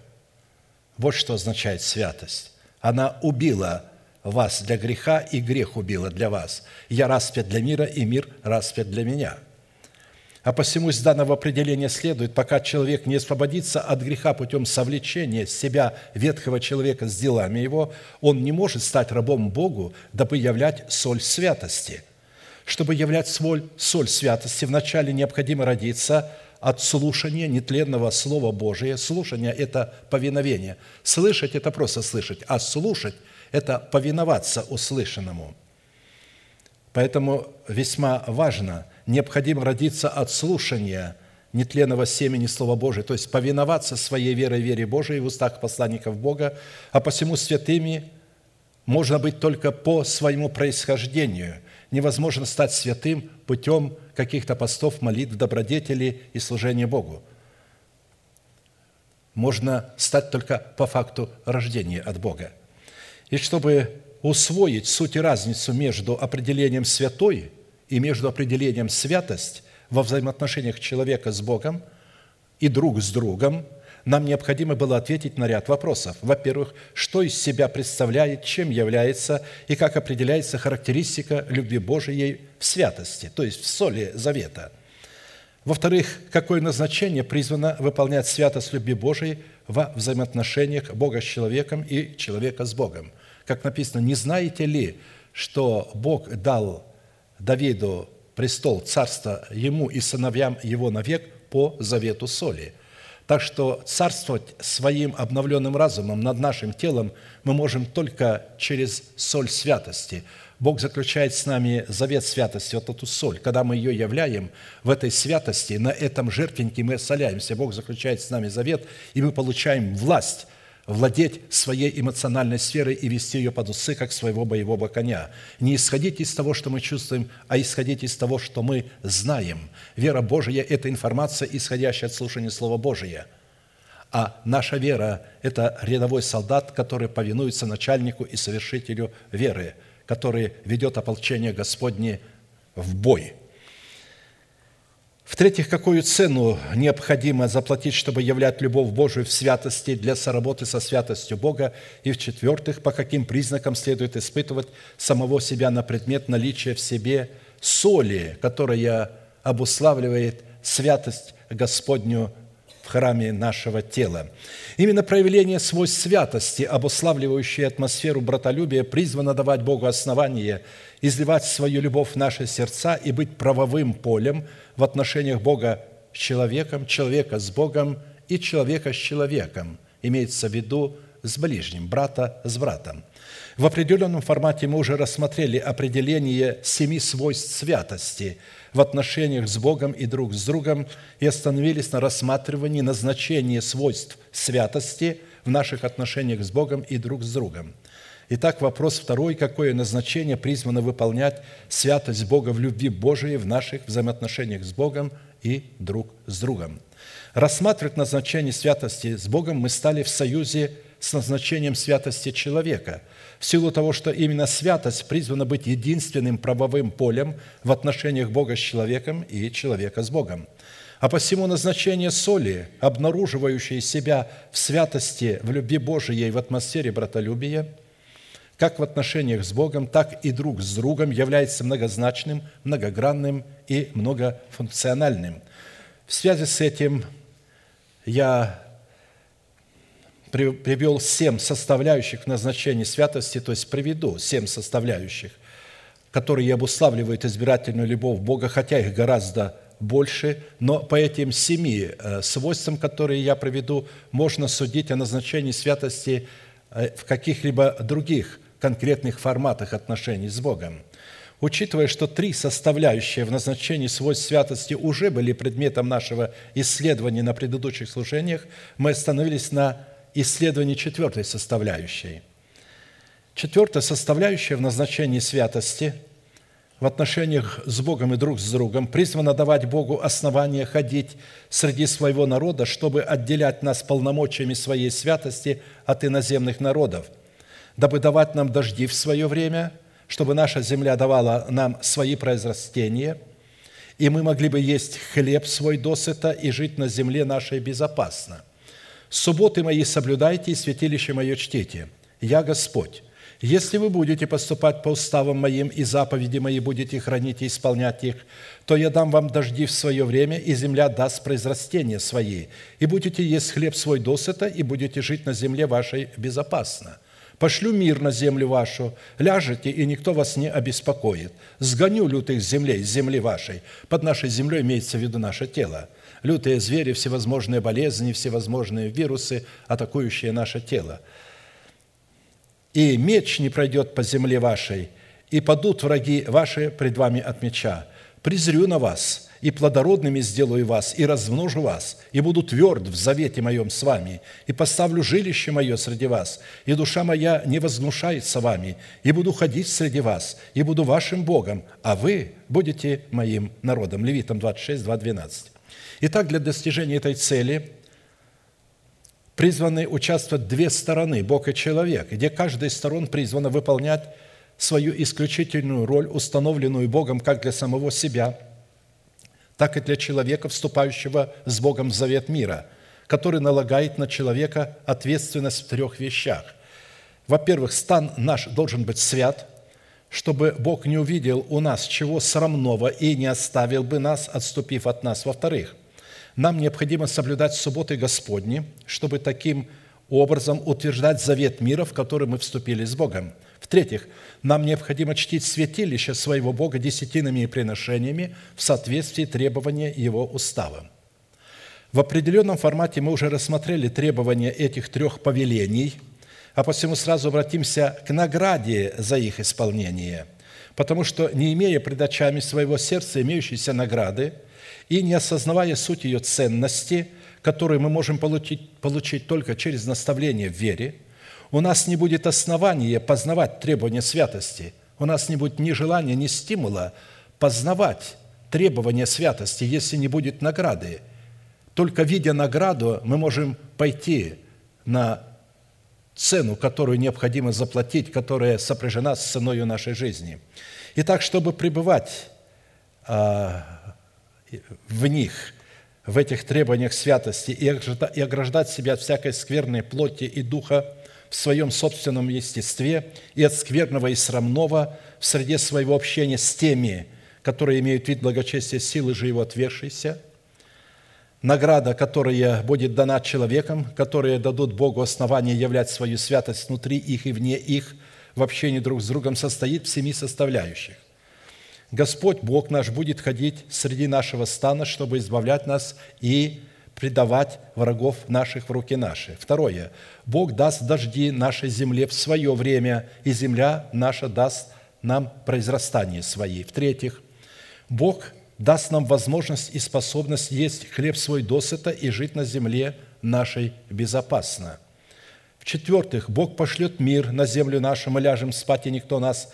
Вот что означает святость. Она убила вас для греха, и грех убила для вас. Я распят для мира, и мир распят для меня – а посему из данного определения следует, пока человек не освободится от греха путем совлечения себя ветхого человека с делами его, он не может стать рабом Богу, дабы являть соль святости. Чтобы являть соль, соль святости, вначале необходимо родиться от слушания нетленного Слова Божия. Слушание – это повиновение. Слышать – это просто слышать, а слушать – это повиноваться услышанному. Поэтому весьма важно – необходимо родиться от слушания нетленного семени Слова Божия, то есть повиноваться своей верой, вере Божией в устах посланников Бога, а посему святыми можно быть только по своему происхождению. Невозможно стать святым путем каких-то постов, молитв, добродетелей и служения Богу. Можно стать только по факту рождения от Бога. И чтобы усвоить суть и разницу между определением «святой» и между определением святость во взаимоотношениях человека с Богом и друг с другом, нам необходимо было ответить на ряд вопросов. Во-первых, что из себя представляет, чем является и как определяется характеристика любви Божией в святости, то есть в соли завета. Во-вторых, какое назначение призвано выполнять святость любви Божией во взаимоотношениях Бога с человеком и человека с Богом. Как написано, не знаете ли, что Бог дал Давиду престол, царство ему и сыновьям его навек по завету соли. Так что царствовать своим обновленным разумом над нашим телом мы можем только через соль святости. Бог заключает с нами завет святости, вот эту соль. Когда мы ее являем в этой святости, на этом жертвеннике мы соляемся. Бог заключает с нами завет, и мы получаем власть владеть своей эмоциональной сферой и вести ее под усы, как своего боевого коня. Не исходить из того, что мы чувствуем, а исходить из того, что мы знаем. Вера Божия – это информация, исходящая от слушания Слова Божия. А наша вера – это рядовой солдат, который повинуется начальнику и совершителю веры, который ведет ополчение Господне в бой – в-третьих, какую цену необходимо заплатить, чтобы являть любовь Божию в святости для соработы со святостью Бога. И в-четвертых, по каким признакам следует испытывать самого себя на предмет наличия в себе соли, которая обуславливает святость Господню в храме нашего тела. Именно проявление свойств святости, обуславливающее атмосферу братолюбия, призвано давать Богу основание изливать свою любовь в наши сердца и быть правовым полем в отношениях Бога с человеком, человека с Богом и человека с человеком. Имеется в виду с ближним, брата с братом. В определенном формате мы уже рассмотрели определение семи свойств святости – в отношениях с Богом и друг с другом и остановились на рассматривании назначения свойств святости в наших отношениях с Богом и друг с другом. Итак, вопрос второй. Какое назначение призвано выполнять святость Бога в любви Божией в наших взаимоотношениях с Богом и друг с другом? Рассматривать назначение святости с Богом мы стали в союзе с назначением святости человека – в силу того, что именно святость призвана быть единственным правовым полем в отношениях Бога с человеком и человека с Богом. А посему назначение соли, обнаруживающей себя в святости, в любви Божией, в атмосфере братолюбия, как в отношениях с Богом, так и друг с другом, является многозначным, многогранным и многофункциональным. В связи с этим я привел семь составляющих назначения святости, то есть приведу семь составляющих, которые обуславливают избирательную любовь Бога, хотя их гораздо больше, но по этим семи э, свойствам, которые я приведу, можно судить о назначении святости э, в каких-либо других конкретных форматах отношений с Богом. Учитывая, что три составляющие в назначении свойств святости уже были предметом нашего исследования на предыдущих служениях, мы остановились на исследование четвертой составляющей. Четвертая составляющая в назначении святости в отношениях с Богом и друг с другом призвано давать Богу основания ходить среди своего народа, чтобы отделять нас полномочиями своей святости от иноземных народов, дабы давать нам дожди в свое время, чтобы наша земля давала нам свои произрастения, и мы могли бы есть хлеб свой досыта и жить на земле нашей безопасно. Субботы мои соблюдайте и святилище мое чтите. Я Господь. Если вы будете поступать по уставам моим и заповеди мои будете хранить и исполнять их, то я дам вам дожди в свое время, и земля даст произрастения свои, и будете есть хлеб свой досыта, и будете жить на земле вашей безопасно. Пошлю мир на землю вашу, ляжете, и никто вас не обеспокоит. Сгоню лютых землей земли вашей. Под нашей землей имеется в виду наше тело. Лютые звери, всевозможные болезни, всевозможные вирусы, атакующие наше тело – и меч не пройдет по земле вашей, и падут враги ваши пред вами от меча. Презрю на вас, и плодородными сделаю вас, и размножу вас, и буду тверд в завете моем с вами, и поставлю жилище мое среди вас, и душа моя не возгнушается вами, и буду ходить среди вас, и буду вашим Богом, а вы будете моим народом». Левитам 26, 2, 12. Итак, для достижения этой цели призваны участвовать две стороны, Бог и человек, где каждая из сторон призвана выполнять свою исключительную роль, установленную Богом как для самого себя, так и для человека, вступающего с Богом в завет мира, который налагает на человека ответственность в трех вещах. Во-первых, стан наш должен быть свят, чтобы Бог не увидел у нас чего срамного и не оставил бы нас, отступив от нас. Во-вторых – нам необходимо соблюдать субботы Господни, чтобы таким образом утверждать завет мира, в который мы вступили с Богом. В-третьих, нам необходимо чтить святилище своего Бога десятинами и приношениями в соответствии требования Его устава. В определенном формате мы уже рассмотрели требования этих трех повелений, а посему сразу обратимся к награде за их исполнение, потому что, не имея пред очами своего сердца имеющейся награды – и не осознавая суть ее ценности, которую мы можем получить, получить только через наставление в вере, у нас не будет основания познавать требования святости, у нас не будет ни желания, ни стимула познавать требования святости, если не будет награды. Только видя награду, мы можем пойти на цену, которую необходимо заплатить, которая сопряжена с ценой нашей жизни. Итак, чтобы пребывать а, в них, в этих требованиях святости и ограждать себя от всякой скверной плоти и духа в своем собственном естестве и от скверного и срамного в среде своего общения с теми, которые имеют вид благочестия силы же его отвергшейся, награда, которая будет дана человекам, которые дадут Богу основание являть свою святость внутри их и вне их в общении друг с другом, состоит в семи составляющих. Господь Бог наш будет ходить среди нашего стана, чтобы избавлять нас и предавать врагов наших в руки наши. Второе. Бог даст дожди нашей земле в свое время, и земля наша даст нам произрастание свои. В-третьих, Бог даст нам возможность и способность есть хлеб свой досыта и жить на земле нашей безопасно. В-четвертых, Бог пошлет мир на землю нашу, мы ляжем спать, и никто нас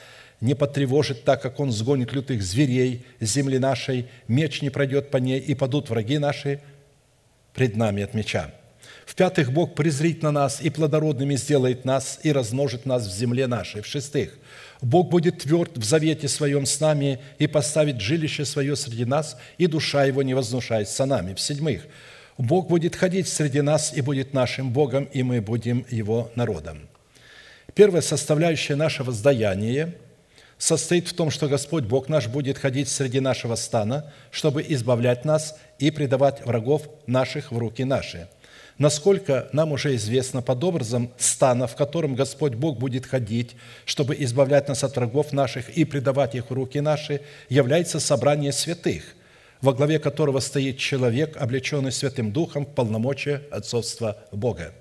потревожит, так как он сгонит лютых зверей земли нашей, меч не пройдет по ней, и падут враги наши пред нами от меча. В-пятых, Бог презрит на нас и плодородными сделает нас и размножит нас в земле нашей. В-шестых, Бог будет тверд в завете своем с нами и поставит жилище свое среди нас, и душа его не вознушается нами. В-седьмых, Бог будет ходить среди нас и будет нашим Богом, и мы будем Его народом. Первая составляющая нашего воздаяния состоит в том, что Господь Бог наш будет ходить среди нашего стана, чтобы избавлять нас и предавать врагов наших в руки наши. Насколько нам уже известно, под образом стана, в котором Господь Бог будет ходить, чтобы избавлять нас от врагов наших и предавать их в руки наши, является собрание святых, во главе которого стоит человек, облеченный Святым Духом в полномочия отцовства Бога.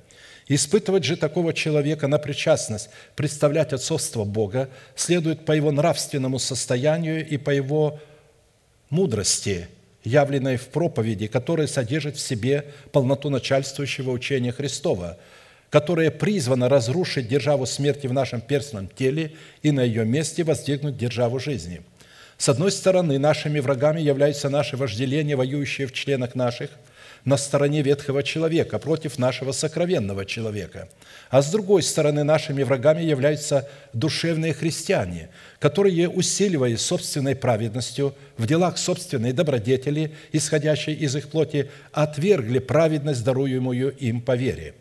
Испытывать же такого человека на причастность, представлять отцовство Бога, следует по его нравственному состоянию и по его мудрости, явленной в проповеди, которая содержит в себе полноту начальствующего учения Христова, которое призвано разрушить державу смерти в нашем перстном теле и на ее месте воздвигнуть державу жизни. С одной стороны, нашими врагами являются наши вожделения, воюющие в членах наших – на стороне ветхого человека, против нашего сокровенного человека. А с другой стороны, нашими врагами являются душевные христиане, которые, усиливая собственной праведностью в делах собственной добродетели, исходящей из их плоти, отвергли праведность, даруемую им по вере.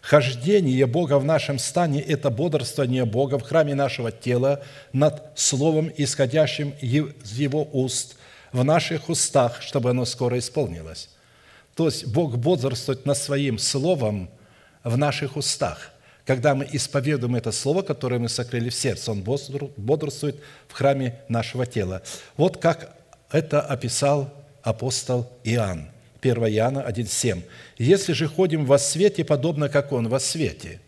Хождение Бога в нашем стане – это бодрствование Бога в храме нашего тела над Словом, исходящим из Его уст, в наших устах, чтобы оно скоро исполнилось. То есть Бог бодрствует над Своим Словом в наших устах. Когда мы исповедуем это Слово, которое мы сокрыли в сердце, Он бодрствует в храме нашего тела. Вот как это описал апостол Иоанн. 1 Иоанна 1,7. «Если же ходим во свете, подобно как Он во свете».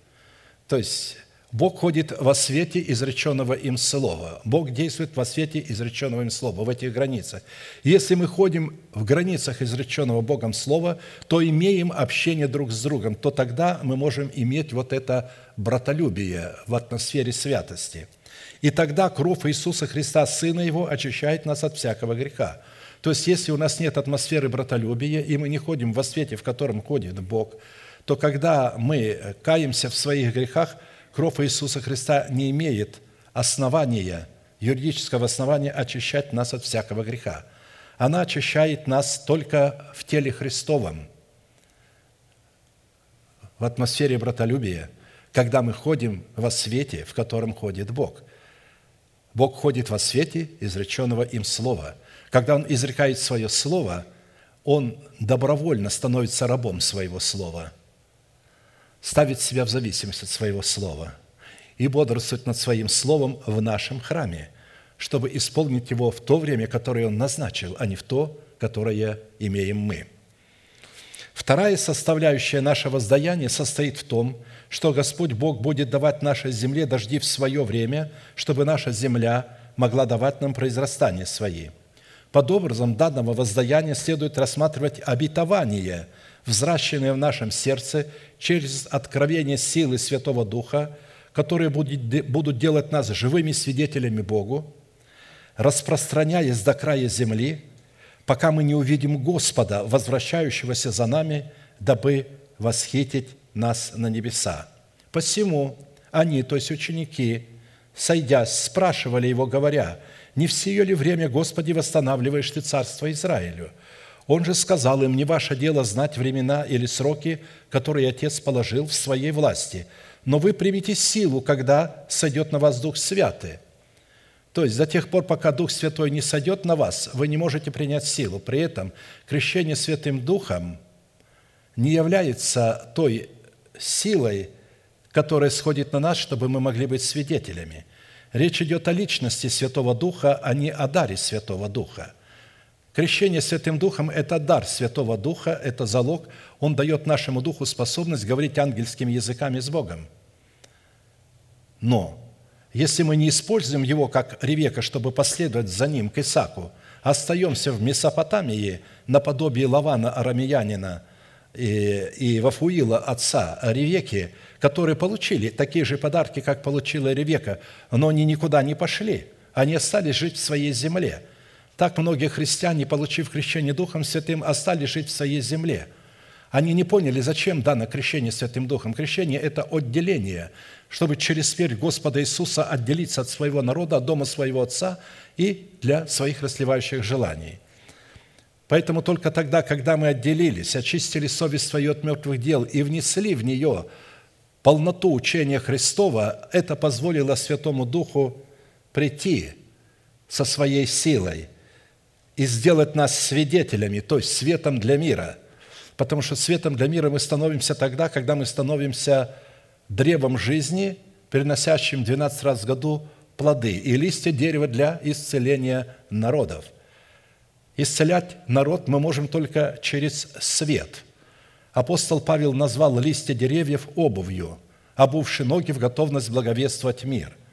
То есть Бог ходит во свете изреченного им слова. Бог действует во свете изреченного им слова, в этих границах. Если мы ходим в границах изреченного Богом слова, то имеем общение друг с другом, то тогда мы можем иметь вот это братолюбие в атмосфере святости. И тогда кровь Иисуса Христа, Сына Его, очищает нас от всякого греха. То есть, если у нас нет атмосферы братолюбия, и мы не ходим во свете, в котором ходит Бог, то когда мы каемся в своих грехах – Кровь Иисуса Христа не имеет основания, юридического основания очищать нас от всякого греха. Она очищает нас только в теле Христовом, в атмосфере братолюбия, когда мы ходим во свете, в котором ходит Бог. Бог ходит во свете изреченного им слова. Когда Он изрекает свое слово, Он добровольно становится рабом своего слова – ставить себя в зависимость от своего слова и бодрствовать над своим словом в нашем храме, чтобы исполнить его в то время, которое он назначил, а не в то, которое имеем мы. Вторая составляющая нашего воздаяния состоит в том, что Господь Бог будет давать нашей земле дожди в свое время, чтобы наша земля могла давать нам произрастание свои. Под образом данного воздаяния следует рассматривать обетование – взращенные в нашем сердце через откровение силы Святого Духа, которые будут делать нас живыми свидетелями Богу, распространяясь до края земли, пока мы не увидим Господа, возвращающегося за нами, дабы восхитить нас на небеса. Посему они, то есть ученики, сойдясь, спрашивали его, говоря, «Не все ли время, Господи, восстанавливаешь Ты Царство Израилю?» Он же сказал им, не ваше дело знать времена или сроки, которые Отец положил в своей власти, но вы примите силу, когда сойдет на вас Дух Святый. То есть до тех пор, пока Дух Святой не сойдет на вас, вы не можете принять силу. При этом крещение Святым Духом не является той силой, которая сходит на нас, чтобы мы могли быть свидетелями. Речь идет о личности Святого Духа, а не о даре Святого Духа – Крещение Святым Духом – это дар Святого Духа, это залог. Он дает нашему Духу способность говорить ангельскими языками с Богом. Но если мы не используем его как Ревека, чтобы последовать за ним к Исаку, остаемся в Месопотамии наподобие Лавана Арамеянина и, и Вафуила, отца Ревеки, которые получили такие же подарки, как получила Ревека, но они никуда не пошли. Они остались жить в своей земле – так многие христиане, получив крещение Духом Святым, остались жить в своей земле. Они не поняли, зачем дано крещение Святым Духом. Крещение – это отделение, чтобы через смерть Господа Иисуса отделиться от своего народа, от дома своего Отца и для своих расливающих желаний. Поэтому только тогда, когда мы отделились, очистили совесть свою от мертвых дел и внесли в нее полноту учения Христова, это позволило Святому Духу прийти со своей силой – и сделать нас свидетелями, то есть светом для мира. Потому что светом для мира мы становимся тогда, когда мы становимся древом жизни, переносящим 12 раз в году плоды и листья дерева для исцеления народов. Исцелять народ мы можем только через свет. Апостол Павел назвал листья деревьев обувью, обувши ноги в готовность благовествовать мир –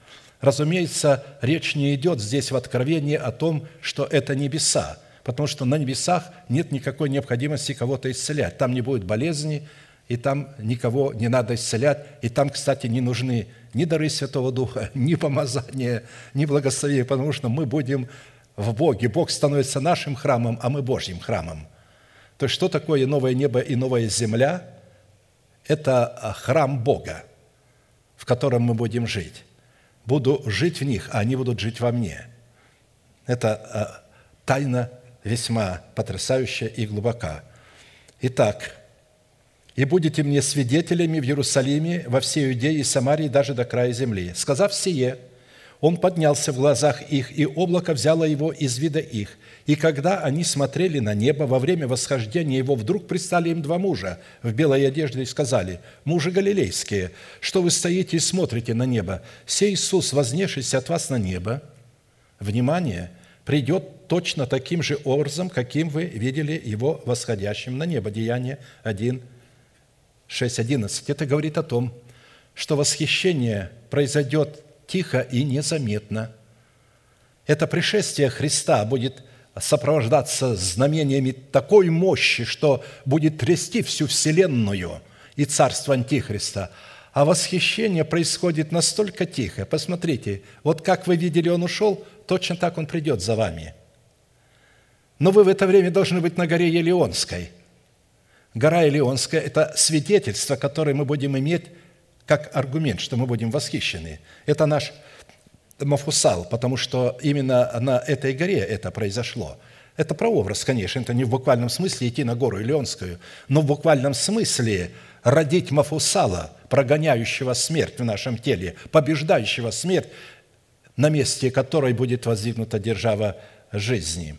Разумеется, речь не идет здесь в Откровении о том, что это небеса, потому что на небесах нет никакой необходимости кого-то исцелять. Там не будет болезни, и там никого не надо исцелять. И там, кстати, не нужны ни дары Святого Духа, ни помазания, ни благословения, потому что мы будем в Боге. Бог становится нашим храмом, а мы Божьим храмом. То есть, что такое новое небо и новая земля? Это а, храм Бога, в котором мы будем жить. Буду жить в них, а они будут жить во мне. Это а, тайна весьма потрясающая и глубока. Итак, «И будете мне свидетелями в Иерусалиме, во всей Иудее и Самарии, даже до края земли». Сказав сие, он поднялся в глазах их, и облако взяло его из вида их. И когда они смотрели на небо, во время восхождения его вдруг пристали им два мужа в белой одежде и сказали, «Мужи галилейские, что вы стоите и смотрите на небо? Сей Иисус, вознесшийся от вас на небо, внимание – придет точно таким же образом, каким вы видели его восходящим на небо. Деяние 1, 6, 11. Это говорит о том, что восхищение произойдет тихо и незаметно. Это пришествие Христа будет сопровождаться знамениями такой мощи, что будет трясти всю Вселенную и царство Антихриста. А восхищение происходит настолько тихо. Посмотрите, вот как вы видели, он ушел, точно так Он придет за вами. Но вы в это время должны быть на горе Елеонской. Гора Елеонская – это свидетельство, которое мы будем иметь как аргумент, что мы будем восхищены. Это наш Мафусал, потому что именно на этой горе это произошло. Это прообраз, конечно, это не в буквальном смысле идти на гору Илионскую, но в буквальном смысле родить Мафусала, прогоняющего смерть в нашем теле, побеждающего смерть, на месте которой будет воздвигнута держава жизни.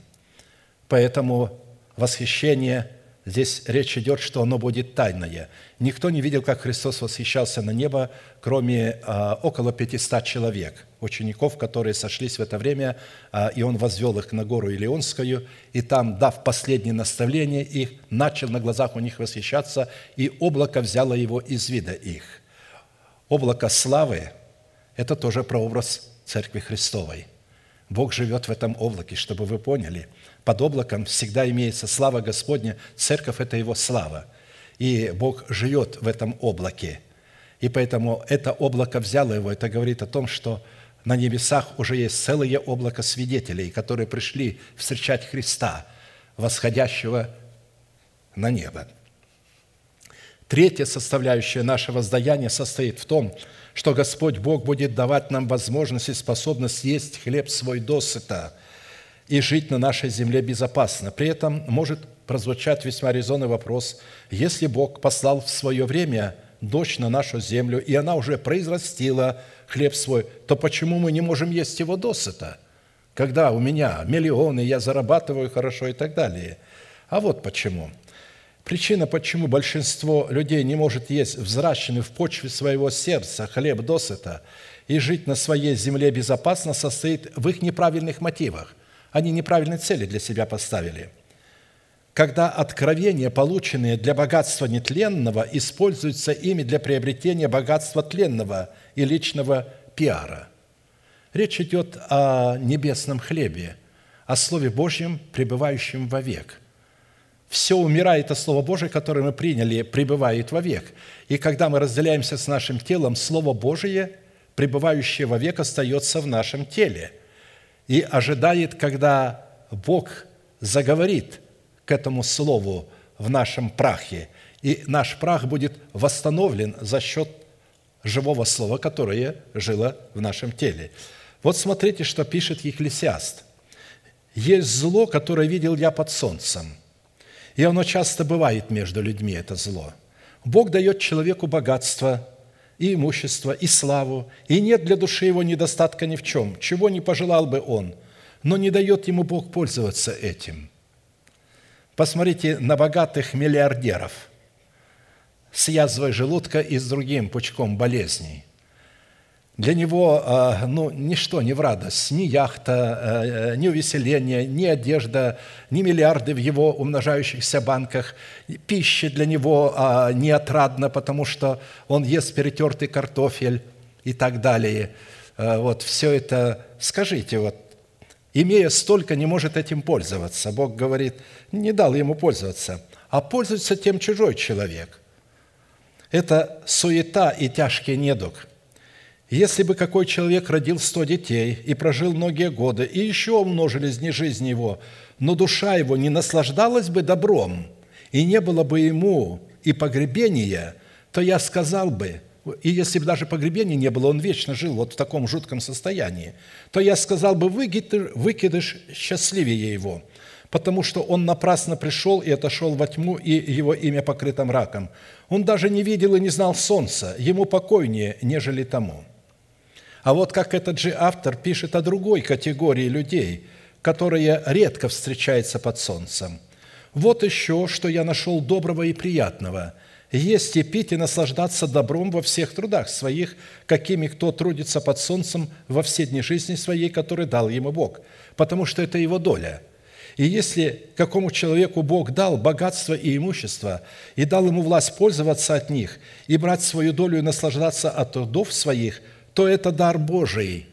Поэтому восхищение, здесь речь идет, что оно будет тайное. Никто не видел, как Христос восхищался на небо, кроме а, около 500 человек, учеников, которые сошлись в это время, а, и Он возвел их на гору Илионскую, и там, дав последнее наставление их, начал на глазах у них восхищаться, и облако взяло его из вида их. Облако славы – это тоже прообраз Церкви Христовой. Бог живет в этом облаке, чтобы вы поняли. Под облаком всегда имеется слава Господня. Церковь – это Его слава. И Бог живет в этом облаке. И поэтому это облако взяло его. Это говорит о том, что на небесах уже есть целое облако свидетелей, которые пришли встречать Христа, восходящего на небо. Третья составляющая нашего воздаяния состоит в том, что Господь Бог будет давать нам возможность и способность есть хлеб свой досыта и жить на нашей земле безопасно. При этом может прозвучать весьма резонный вопрос, если Бог послал в свое время дождь на нашу землю, и она уже произрастила хлеб свой, то почему мы не можем есть его досыта, когда у меня миллионы, я зарабатываю хорошо и так далее? А вот почему – Причина, почему большинство людей не может есть взращенный в почве своего сердца хлеб досыта и жить на своей земле безопасно, состоит в их неправильных мотивах. Они неправильные цели для себя поставили. Когда откровения, полученные для богатства нетленного, используются ими для приобретения богатства тленного и личного пиара. Речь идет о небесном хлебе, о Слове Божьем, пребывающем вовек – все умирает, а Слово Божие, которое мы приняли, пребывает вовек. И когда мы разделяемся с нашим телом, Слово Божие, пребывающее вовек, остается в нашем теле и ожидает, когда Бог заговорит к этому Слову в нашем прахе, и наш прах будет восстановлен за счет живого Слова, которое жило в нашем теле. Вот смотрите, что пишет Екклесиаст. «Есть зло, которое видел я под солнцем, и оно часто бывает между людьми, это зло. Бог дает человеку богатство и имущество, и славу, и нет для души его недостатка ни в чем, чего не пожелал бы он, но не дает ему Бог пользоваться этим. Посмотрите на богатых миллиардеров с язвой желудка и с другим пучком болезней – для него а, ну, ничто не в радость, ни яхта, э, э, ни увеселение, ни одежда, ни миллиарды в его умножающихся банках. Пища для него а, не отрадна, потому что он ест перетертый картофель и так далее. Э, вот все это, скажите, вот, имея столько, не может этим пользоваться. Бог говорит, не дал ему пользоваться, а пользуется тем чужой человек. Это суета и тяжкий недуг – Если бы какой человек родил сто детей и прожил многие годы, и еще умножились дни жизни его, но душа его не наслаждалась бы добром, и не было бы ему и погребения, то я сказал бы, и если бы даже погребения не было, он вечно жил вот в таком жутком состоянии, то я сказал бы, выкидыш, счастливее его, потому что он напрасно пришел и отошел во тьму, и его имя покрыто мраком. Он даже не видел и не знал солнца, ему покойнее, нежели тому». А вот как этот же автор пишет о другой категории людей, которая редко встречается под солнцем. «Вот еще, что я нашел доброго и приятного – есть и пить и наслаждаться добром во всех трудах своих, какими кто трудится под солнцем во все дни жизни своей, который дал ему Бог, потому что это его доля. И если какому человеку Бог дал богатство и имущество, и дал ему власть пользоваться от них, и брать свою долю и наслаждаться от трудов своих, то это дар Божий.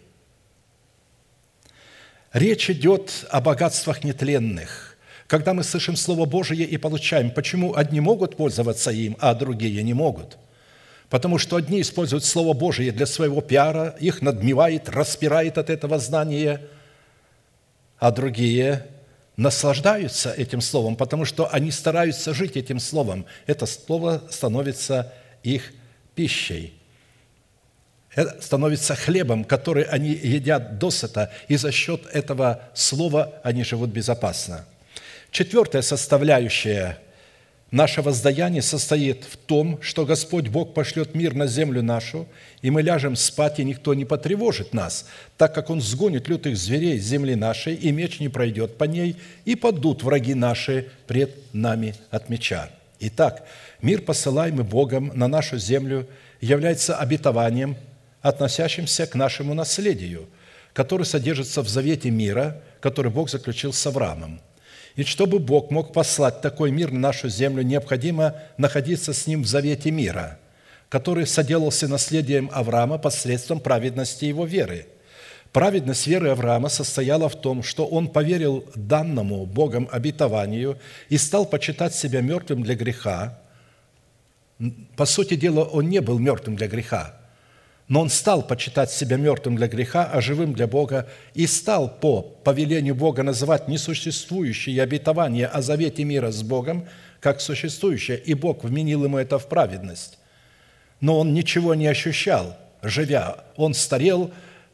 Речь идет о богатствах нетленных – когда мы слышим Слово Божие и получаем, почему одни могут пользоваться им, а другие не могут? Потому что одни используют Слово Божие для своего пиара, их надмевает, распирает от этого знания, а другие наслаждаются этим Словом, потому что они стараются жить этим Словом. Это Слово становится их пищей – становится хлебом, который они едят досыта, и за счет этого слова они живут безопасно. Четвертая составляющая Наше воздаяние состоит в том, что Господь Бог пошлет мир на землю нашу, и мы ляжем спать, и никто не потревожит нас, так как Он сгонит лютых зверей с земли нашей, и меч не пройдет по ней, и падут враги наши пред нами от меча. Итак, мир, посылаемый Богом на нашу землю, является обетованием, относящимся к нашему наследию, который содержится в завете мира, который Бог заключил с Авраамом – и чтобы Бог мог послать такой мир на нашу землю, необходимо находиться с Ним в завете мира, который соделался наследием Авраама посредством праведности его веры. Праведность веры Авраама состояла в том, что он поверил данному Богом обетованию и стал почитать себя мертвым для греха. По сути дела, он не был мертвым для греха – но он стал почитать себя мертвым для греха, а живым для Бога, и стал по повелению Бога называть несуществующие обетования о завете мира с Богом как существующее, и Бог вменил ему это в праведность. Но он ничего не ощущал, живя. Он старел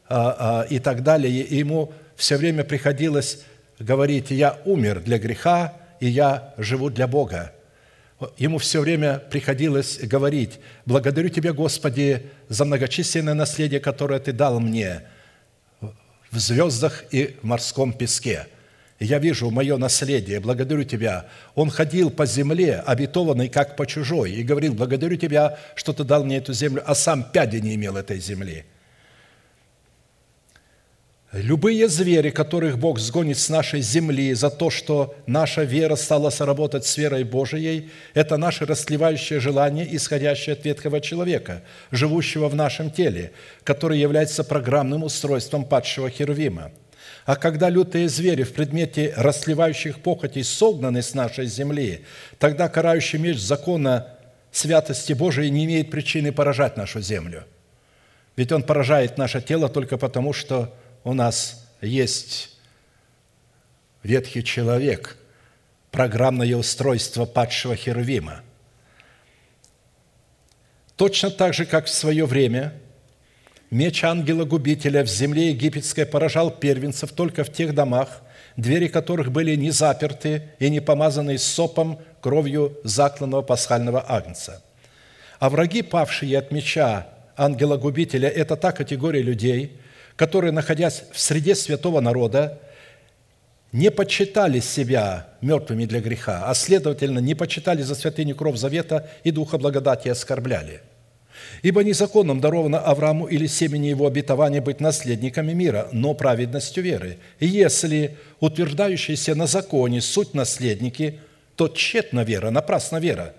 а, а, и так далее, и ему все время приходилось говорить, я умер для греха, и я живу для Бога ему все время приходилось говорить, «Благодарю Тебя, Господи, за многочисленное наследие, которое Ты дал мне в звездах и в морском песке. Я вижу мое наследие, благодарю Тебя». Он ходил по земле, обетованной как по чужой, и говорил, «Благодарю Тебя, что Ты дал мне эту землю», а сам пяди не имел этой земли – Любые звери, которых Бог сгонит с нашей земли за то, что наша вера стала соработать с верой Божией, это наше расслевающее желание, исходящее от ветхого человека, живущего в нашем теле, который является программным устройством падшего Херувима. А когда лютые звери в предмете расслевающих похотей согнаны с нашей земли, тогда карающий меч закона святости Божией не имеет причины поражать нашу землю. Ведь он поражает наше тело только потому, что у нас есть ветхий человек, программное устройство падшего Херувима. Точно так же, как в свое время меч ангела-губителя в земле египетской поражал первенцев только в тех домах, двери которых были не заперты и не помазаны сопом кровью закланного пасхального агнца. А враги, павшие от меча ангела-губителя, это та категория людей – которые, находясь в среде святого народа, не почитали себя мертвыми для греха, а следовательно, не почитали за святыню кров завета и духа благодати оскорбляли. Ибо не законом даровано Аврааму или семени его обетования быть наследниками мира, но праведностью веры. И если утверждающиеся на законе суть наследники, то тщетна вера, напрасна вера,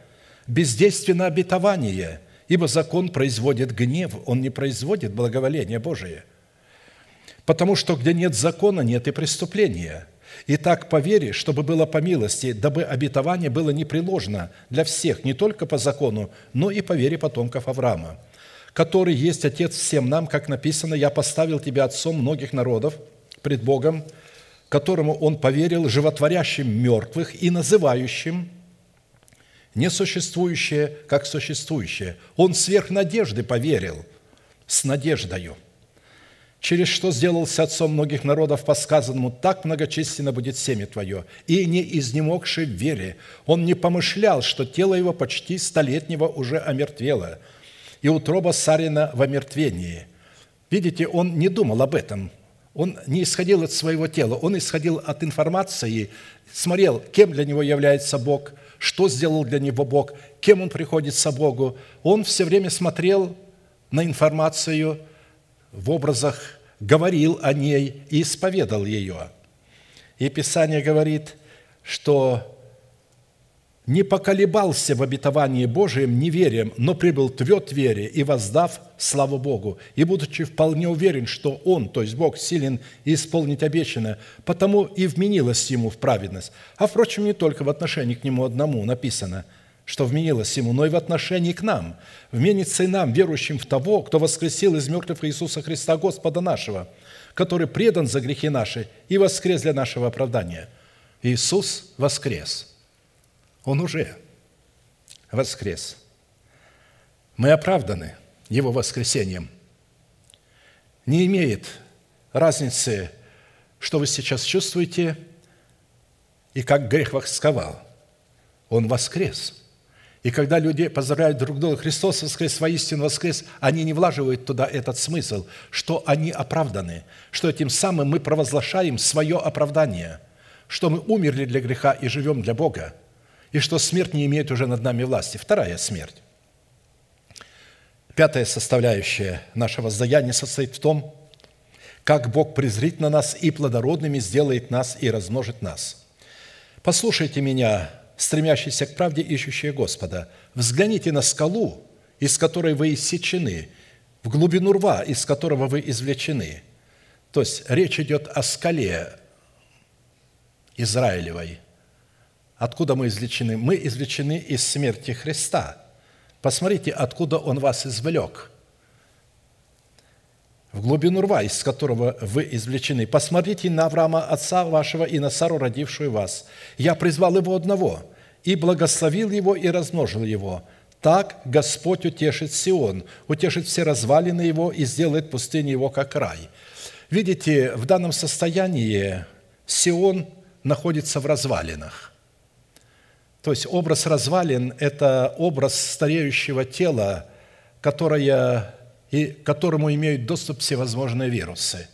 бездейственно обетование, ибо закон производит гнев, он не производит благоволение Божие – Потому что где нет закона, нет и преступления. Итак, по вере, чтобы было по милости, дабы обетование было непреложно для всех, не только по закону, но и по вере потомков Авраама, который есть Отец всем нам, как написано, «Я поставил тебя отцом многих народов пред Богом, которому он поверил, животворящим мертвых и называющим несуществующее как существующее. Он сверх надежды поверил, с надеждою – через что сделался отцом многих народов по сказанному, так многочисленно будет семя твое. И не изнемогший в вере, он не помышлял, что тело его почти столетнего уже омертвело, и утроба Сарина в омертвении. Видите, он не думал об этом, он не исходил от своего тела, он исходил от информации, смотрел, кем для него является Бог, что сделал для него Бог, кем он приходится Богу. Он все время смотрел на информацию – в образах говорил о ней и исповедал ее. И Писание говорит, что не поколебался в обетовании Божием неверием, но прибыл тверд вере и воздав славу Богу, и будучи вполне уверен, что Он, то есть Бог, силен исполнить обещанное, потому и вменилось Ему в праведность. А, впрочем, не только в отношении к Нему одному написано – что вменилось ему, но и в отношении к нам. Вменится и нам, верующим в того, кто воскресил из мертвых Иисуса Христа, Господа нашего, который предан за грехи наши и воскрес для нашего оправдания. Иисус воскрес. Он уже воскрес. Мы оправданы Его воскресением. Не имеет разницы, что вы сейчас чувствуете и как грех восковал. Он воскрес – и когда люди поздравляют друг друга, Христос воскрес, воистину воскрес, они не влаживают туда этот смысл, что они оправданы, что этим самым мы провозглашаем свое оправдание, что мы умерли для греха и живем для Бога, и что смерть не имеет уже над нами власти. Вторая смерть. Пятая составляющая нашего воздаяния состоит в том, как Бог презрит на нас и плодородными сделает нас и размножит нас. Послушайте меня, стремящиеся к правде, ищущие Господа. Взгляните на скалу, из которой вы иссечены, в глубину рва, из которого вы извлечены. То есть речь идет о скале Израилевой. Откуда мы извлечены? Мы извлечены из смерти Христа. Посмотрите, откуда Он вас извлек – в глубину рва, из которого вы извлечены. Посмотрите на Авраама, отца вашего, и на Сару, родившую вас. Я призвал его одного, и благословил его, и размножил его. Так Господь утешит Сион, утешит все развалины его и сделает пустыню его, как рай». Видите, в данном состоянии Сион находится в развалинах. То есть образ развалин – это образ стареющего тела, которое и к которому имеют доступ всевозможные вирусы.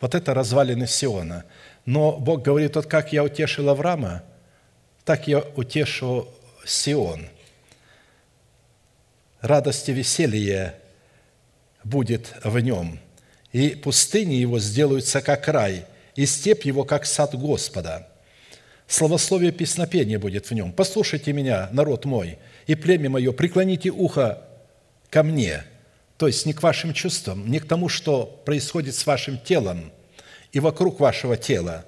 Вот это развалины Сиона. Но Бог говорит, вот как я утешил Авраама, так я утешу Сион. Радость и веселье будет в нем, и пустыни его сделаются, как рай, и степь его, как сад Господа. Словословие песнопения будет в нем. Послушайте меня, народ мой, и племя мое, преклоните ухо ко мне – то есть не к вашим чувствам, не к тому, что происходит с вашим телом и вокруг вашего тела,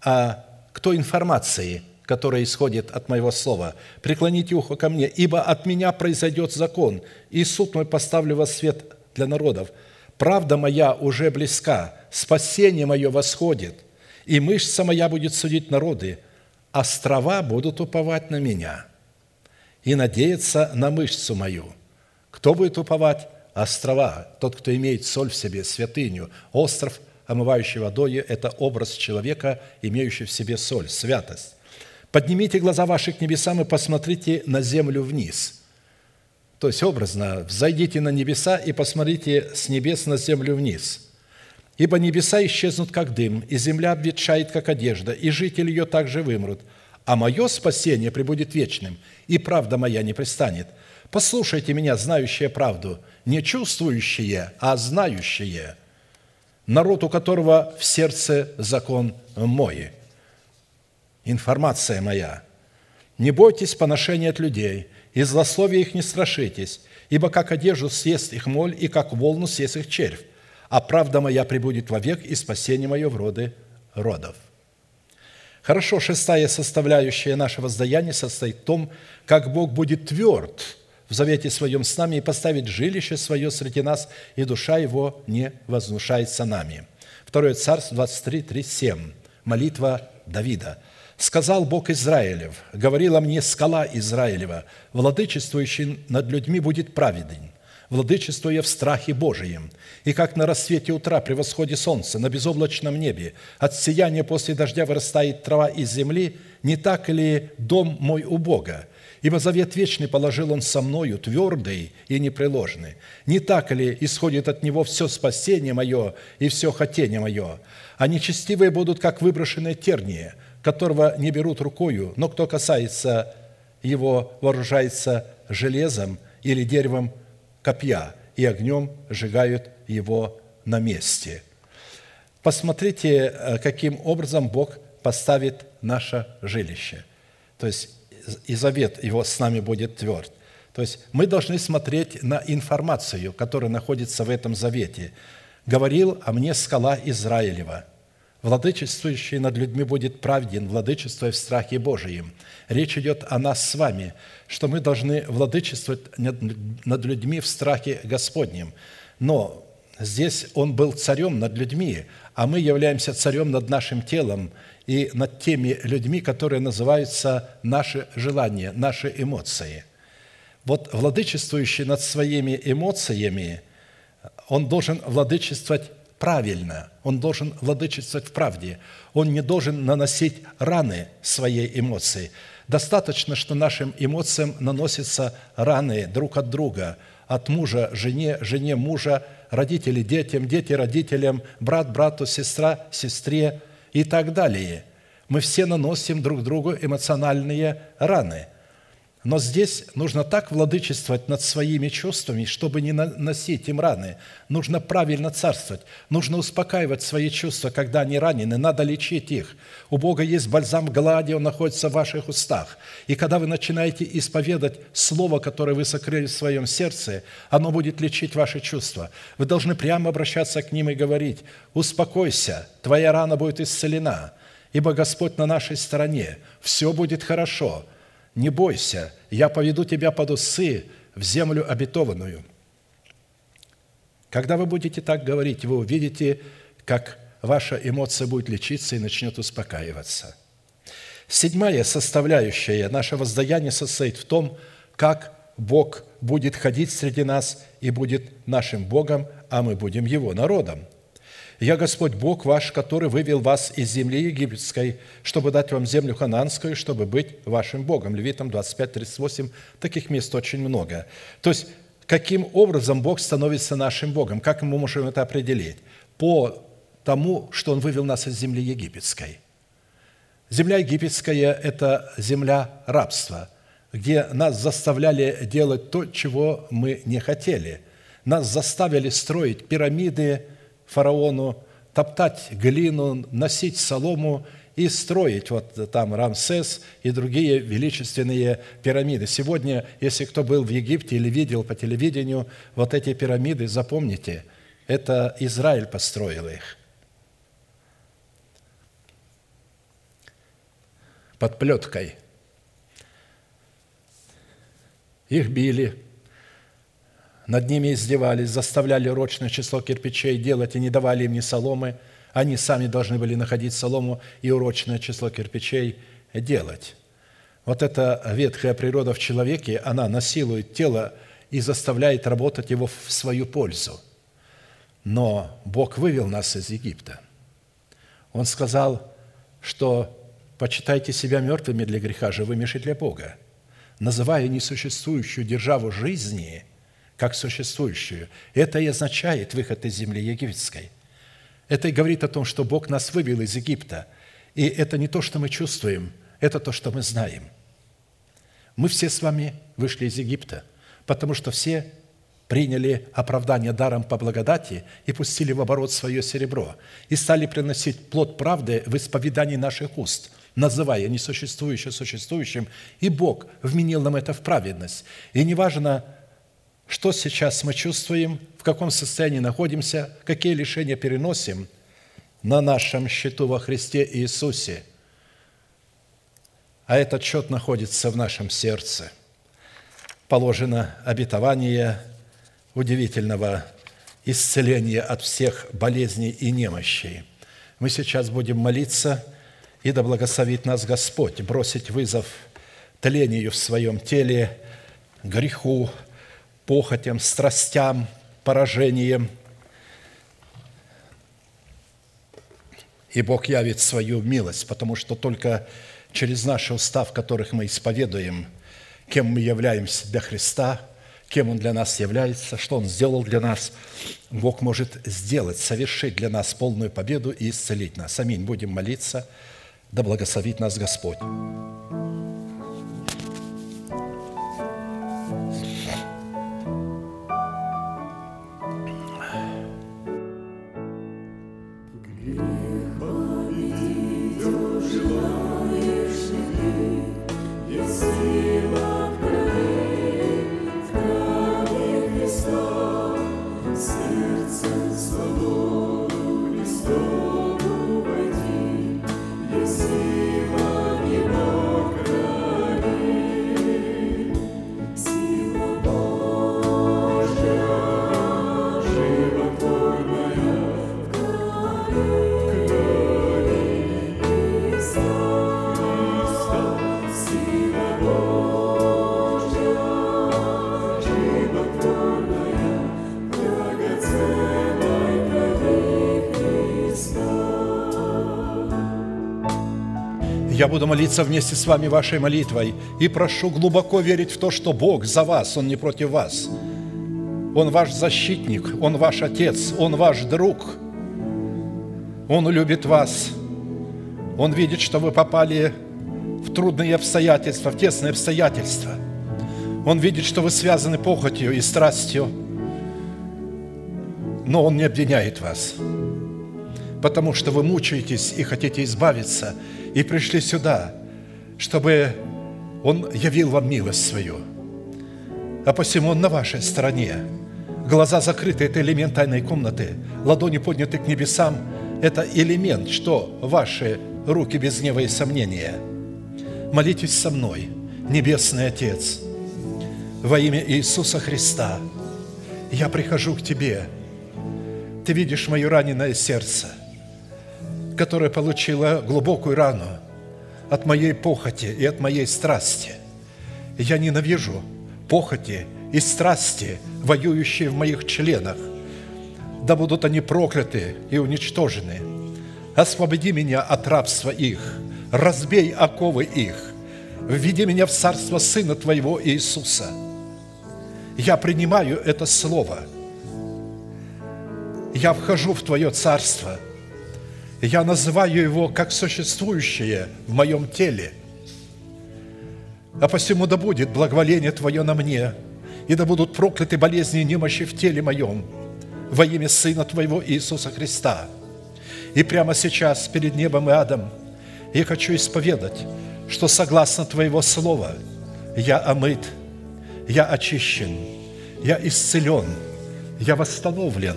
а к той информации, которая исходит от моего слова. «Преклоните ухо ко мне, ибо от меня произойдет закон, и суд мой поставлю во свет для народов. Правда моя уже близка, спасение мое восходит, и мышца моя будет судить народы, острова будут уповать на меня и надеяться на мышцу мою. Кто будет уповать? Острова, тот, кто имеет соль в себе, святыню, остров, омывающий водой, это образ человека, имеющий в себе соль, святость. Поднимите глаза ваши к небесам и посмотрите на землю вниз. То есть образно, взойдите на небеса и посмотрите с небес на землю вниз. Ибо небеса исчезнут, как дым, и земля обветшает, как одежда, и жители ее также вымрут. А мое спасение пребудет вечным, и правда моя не пристанет – Послушайте меня, знающие правду, не чувствующие, а знающие, народ, у которого в сердце закон мой. Информация моя. Не бойтесь поношения от людей, и злословия их не страшитесь, ибо как одежду съест их моль, и как волну съест их червь, а правда моя прибудет вовек, и спасение мое в роды родов». Хорошо, шестая составляющая нашего воздаяния состоит в том, как Бог будет тверд – в завете своем с нами и поставить жилище свое среди нас, и душа его не вознушается нами». Второе Царство 23, 3, 7. Молитва Давида. «Сказал Бог Израилев, говорила мне скала Израилева, владычествующий над людьми будет праведен, владычествуя в страхе Божием, и как на рассвете утра при восходе солнца на безоблачном небе от сияния после дождя вырастает трава из земли, не так ли дом мой у Бога? Ибо завет вечный положил Он со мною, твердый и непреложный. Не так ли исходит от Него все спасение мое и все хотение мое? А нечестивые будут, как выброшенные тернии, которого не берут рукою, но кто касается его, вооружается железом или деревом копья, и огнем сжигают его на месте. Посмотрите, э, каким образом Бог поставит наше жилище. То есть и завет его с нами будет тверд. То есть мы должны смотреть на информацию, которая находится в этом завете. «Говорил о мне скала Израилева, владычествующий над людьми будет правден, владычествуя в страхе Божием». Речь идет о нас с вами, что мы должны владычествовать над людьми в страхе Господнем. Но здесь Он был царем над людьми, а мы являемся царем над нашим телом – и над теми людьми, которые называются наши желания, наши эмоции. Вот владычествующий над своими эмоциями, он должен владычествовать правильно, он должен владычествовать в правде, он не должен наносить раны своей эмоции. Достаточно, что нашим эмоциям наносятся раны друг от друга, от мужа жене, жене мужа, родители детям, дети родителям, брат брату, сестра сестре – и так далее. Мы все наносим друг другу эмоциональные раны. Но здесь нужно так владычествовать над своими чувствами, чтобы не наносить им раны. Нужно правильно царствовать. Нужно успокаивать свои чувства, когда они ранены. Надо лечить их. У Бога есть бальзам глади, он находится в ваших устах. И когда вы начинаете исповедать слово, которое вы сокрыли в своем сердце, оно будет лечить ваши чувства. Вы должны прямо обращаться к ним и говорить, «Успокойся, твоя рана будет исцелена, ибо Господь на нашей стороне, все будет хорошо» не бойся, я поведу тебя под усы в землю обетованную». Когда вы будете так говорить, вы увидите, как ваша эмоция будет лечиться и начнет успокаиваться. Седьмая составляющая нашего воздаяния состоит в том, как Бог будет ходить среди нас и будет нашим Богом, а мы будем Его народом – «Я Господь Бог ваш, который вывел вас из земли египетской, чтобы дать вам землю хананскую, чтобы быть вашим Богом». Левитам 25, 38, таких мест очень много. То есть, каким образом Бог становится нашим Богом? Как мы можем это определить? По тому, что Он вывел нас из земли египетской. Земля египетская – это земля рабства, где нас заставляли делать то, чего мы не хотели. Нас заставили строить пирамиды, фараону, топтать глину, носить солому и строить вот там Рамсес и другие величественные пирамиды. Сегодня, если кто был в Египте или видел по телевидению вот эти пирамиды, запомните, это Израиль построил их. Под плеткой. Их били, над ними издевались, заставляли рочное число кирпичей делать и не давали им ни соломы. Они сами должны были находить солому и урочное число кирпичей делать. Вот эта ветхая природа в человеке, она насилует тело и заставляет работать его в свою пользу. Но Бог вывел нас из Египта. Он сказал, что «почитайте себя мертвыми для греха, живыми же для Бога». Называя несуществующую державу жизни – как существующую. Это и означает выход из земли египетской. Это и говорит о том, что Бог нас вывел из Египта. И это не то, что мы чувствуем, это то, что мы знаем. Мы все с вами вышли из Египта, потому что все приняли оправдание даром по благодати и пустили в оборот свое серебро, и стали приносить плод правды в исповедании наших уст, называя несуществующее существующим, и Бог вменил нам это в праведность. И неважно, что сейчас мы чувствуем, в каком состоянии находимся, какие лишения переносим на нашем счету во Христе Иисусе. А этот счет находится в нашем сердце. положено обетование удивительного исцеления от всех болезней и немощей. Мы сейчас будем молиться, и да благословит нас Господь, бросить вызов тлению в своем теле, греху, похотям, страстям, поражениям. И Бог явит свою милость, потому что только через наши уста, в которых мы исповедуем, кем мы являемся для Христа, кем Он для нас является, что Он сделал для нас, Бог может сделать, совершить для нас полную победу и исцелить нас. Аминь. Будем молиться. Да благословит нас Господь. Yeah. Я буду молиться вместе с вами вашей молитвой и прошу глубоко верить в то, что Бог за вас, Он не против вас. Он ваш защитник, Он ваш Отец, Он ваш друг. Он любит вас. Он видит, что вы попали в трудные обстоятельства, в тесные обстоятельства. Он видит, что вы связаны похотью и страстью, но Он не обвиняет вас, потому что вы мучаетесь и хотите избавиться – и пришли сюда, чтобы Он явил вам милость свою. А посему Он на вашей стороне. Глаза закрыты – это элемент тайной комнаты. Ладони подняты к небесам – это элемент, что ваши руки без гнева и сомнения. Молитесь со мной, Небесный Отец, во имя Иисуса Христа. Я прихожу к Тебе. Ты видишь мое раненое сердце – которая получила глубокую рану от моей похоти и от моей страсти. Я ненавижу похоти и страсти, воюющие в моих членах. Да будут они прокляты и уничтожены. Освободи меня от рабства их, разбей оковы их, введи меня в царство Сына Твоего Иисуса. Я принимаю это Слово. Я вхожу в Твое царство – я называю его как существующее в моем теле. А посему да будет благоволение Твое на мне, и да будут прокляты болезни и немощи в теле моем во имя Сына Твоего Иисуса Христа. И прямо сейчас перед небом и адом я хочу исповедать, что согласно Твоего Слова я омыт, я очищен, я исцелен, я восстановлен,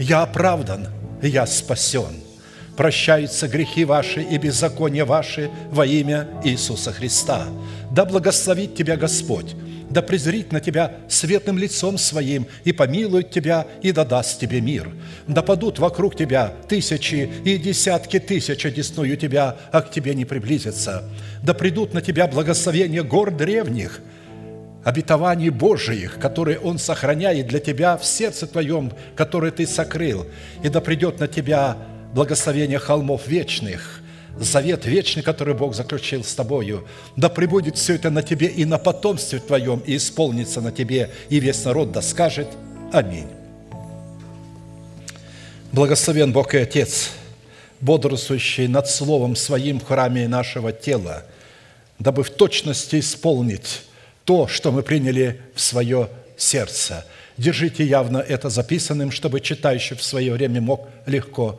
я оправдан, я спасен – прощаются грехи ваши и беззакония ваши во имя Иисуса Христа. Да благословит тебя Господь, да презрит на тебя светлым лицом своим и помилует тебя и да даст тебе мир. Да падут вокруг тебя тысячи и десятки тысяч одесную тебя, а к тебе не приблизятся. Да придут на тебя благословения гор древних, обетований Божиих, которые Он сохраняет для тебя в сердце твоем, которое ты сокрыл, и да придет на тебя благословение холмов вечных, завет вечный, который Бог заключил с тобою. Да пребудет все это на тебе и на потомстве твоем, и исполнится на тебе, и весь народ да скажет Аминь. Благословен Бог и Отец, бодрствующий над Словом Своим в храме нашего тела, дабы в точности исполнить то, что мы приняли в свое сердце. Держите явно это записанным, чтобы читающий в свое время мог легко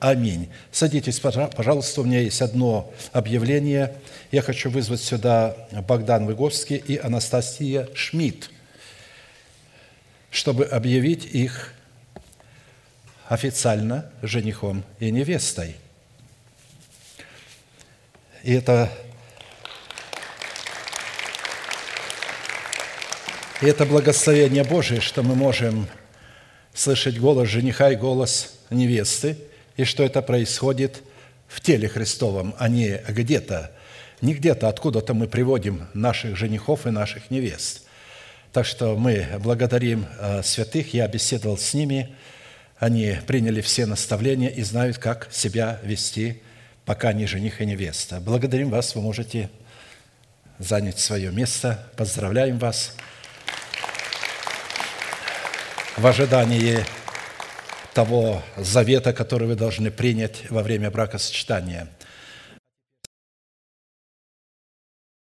Аминь. Садитесь, пожалуйста, у меня есть одно объявление. Я хочу вызвать сюда Богдан Выговский и Анастасия Шмидт, чтобы объявить их официально женихом и невестой. И это, и это благословение Божие, что мы можем слышать голос жениха и голос невесты, и что это происходит в теле Христовом, а не где-то, не где-то, откуда-то мы приводим наших женихов и наших невест. Так что мы благодарим э, святых, я беседовал с ними, они приняли все наставления и знают, как себя вести, пока не жених и невеста. Благодарим вас, вы можете занять свое место. Поздравляем вас в ожидании того завета, который вы должны принять во время бракосочетания –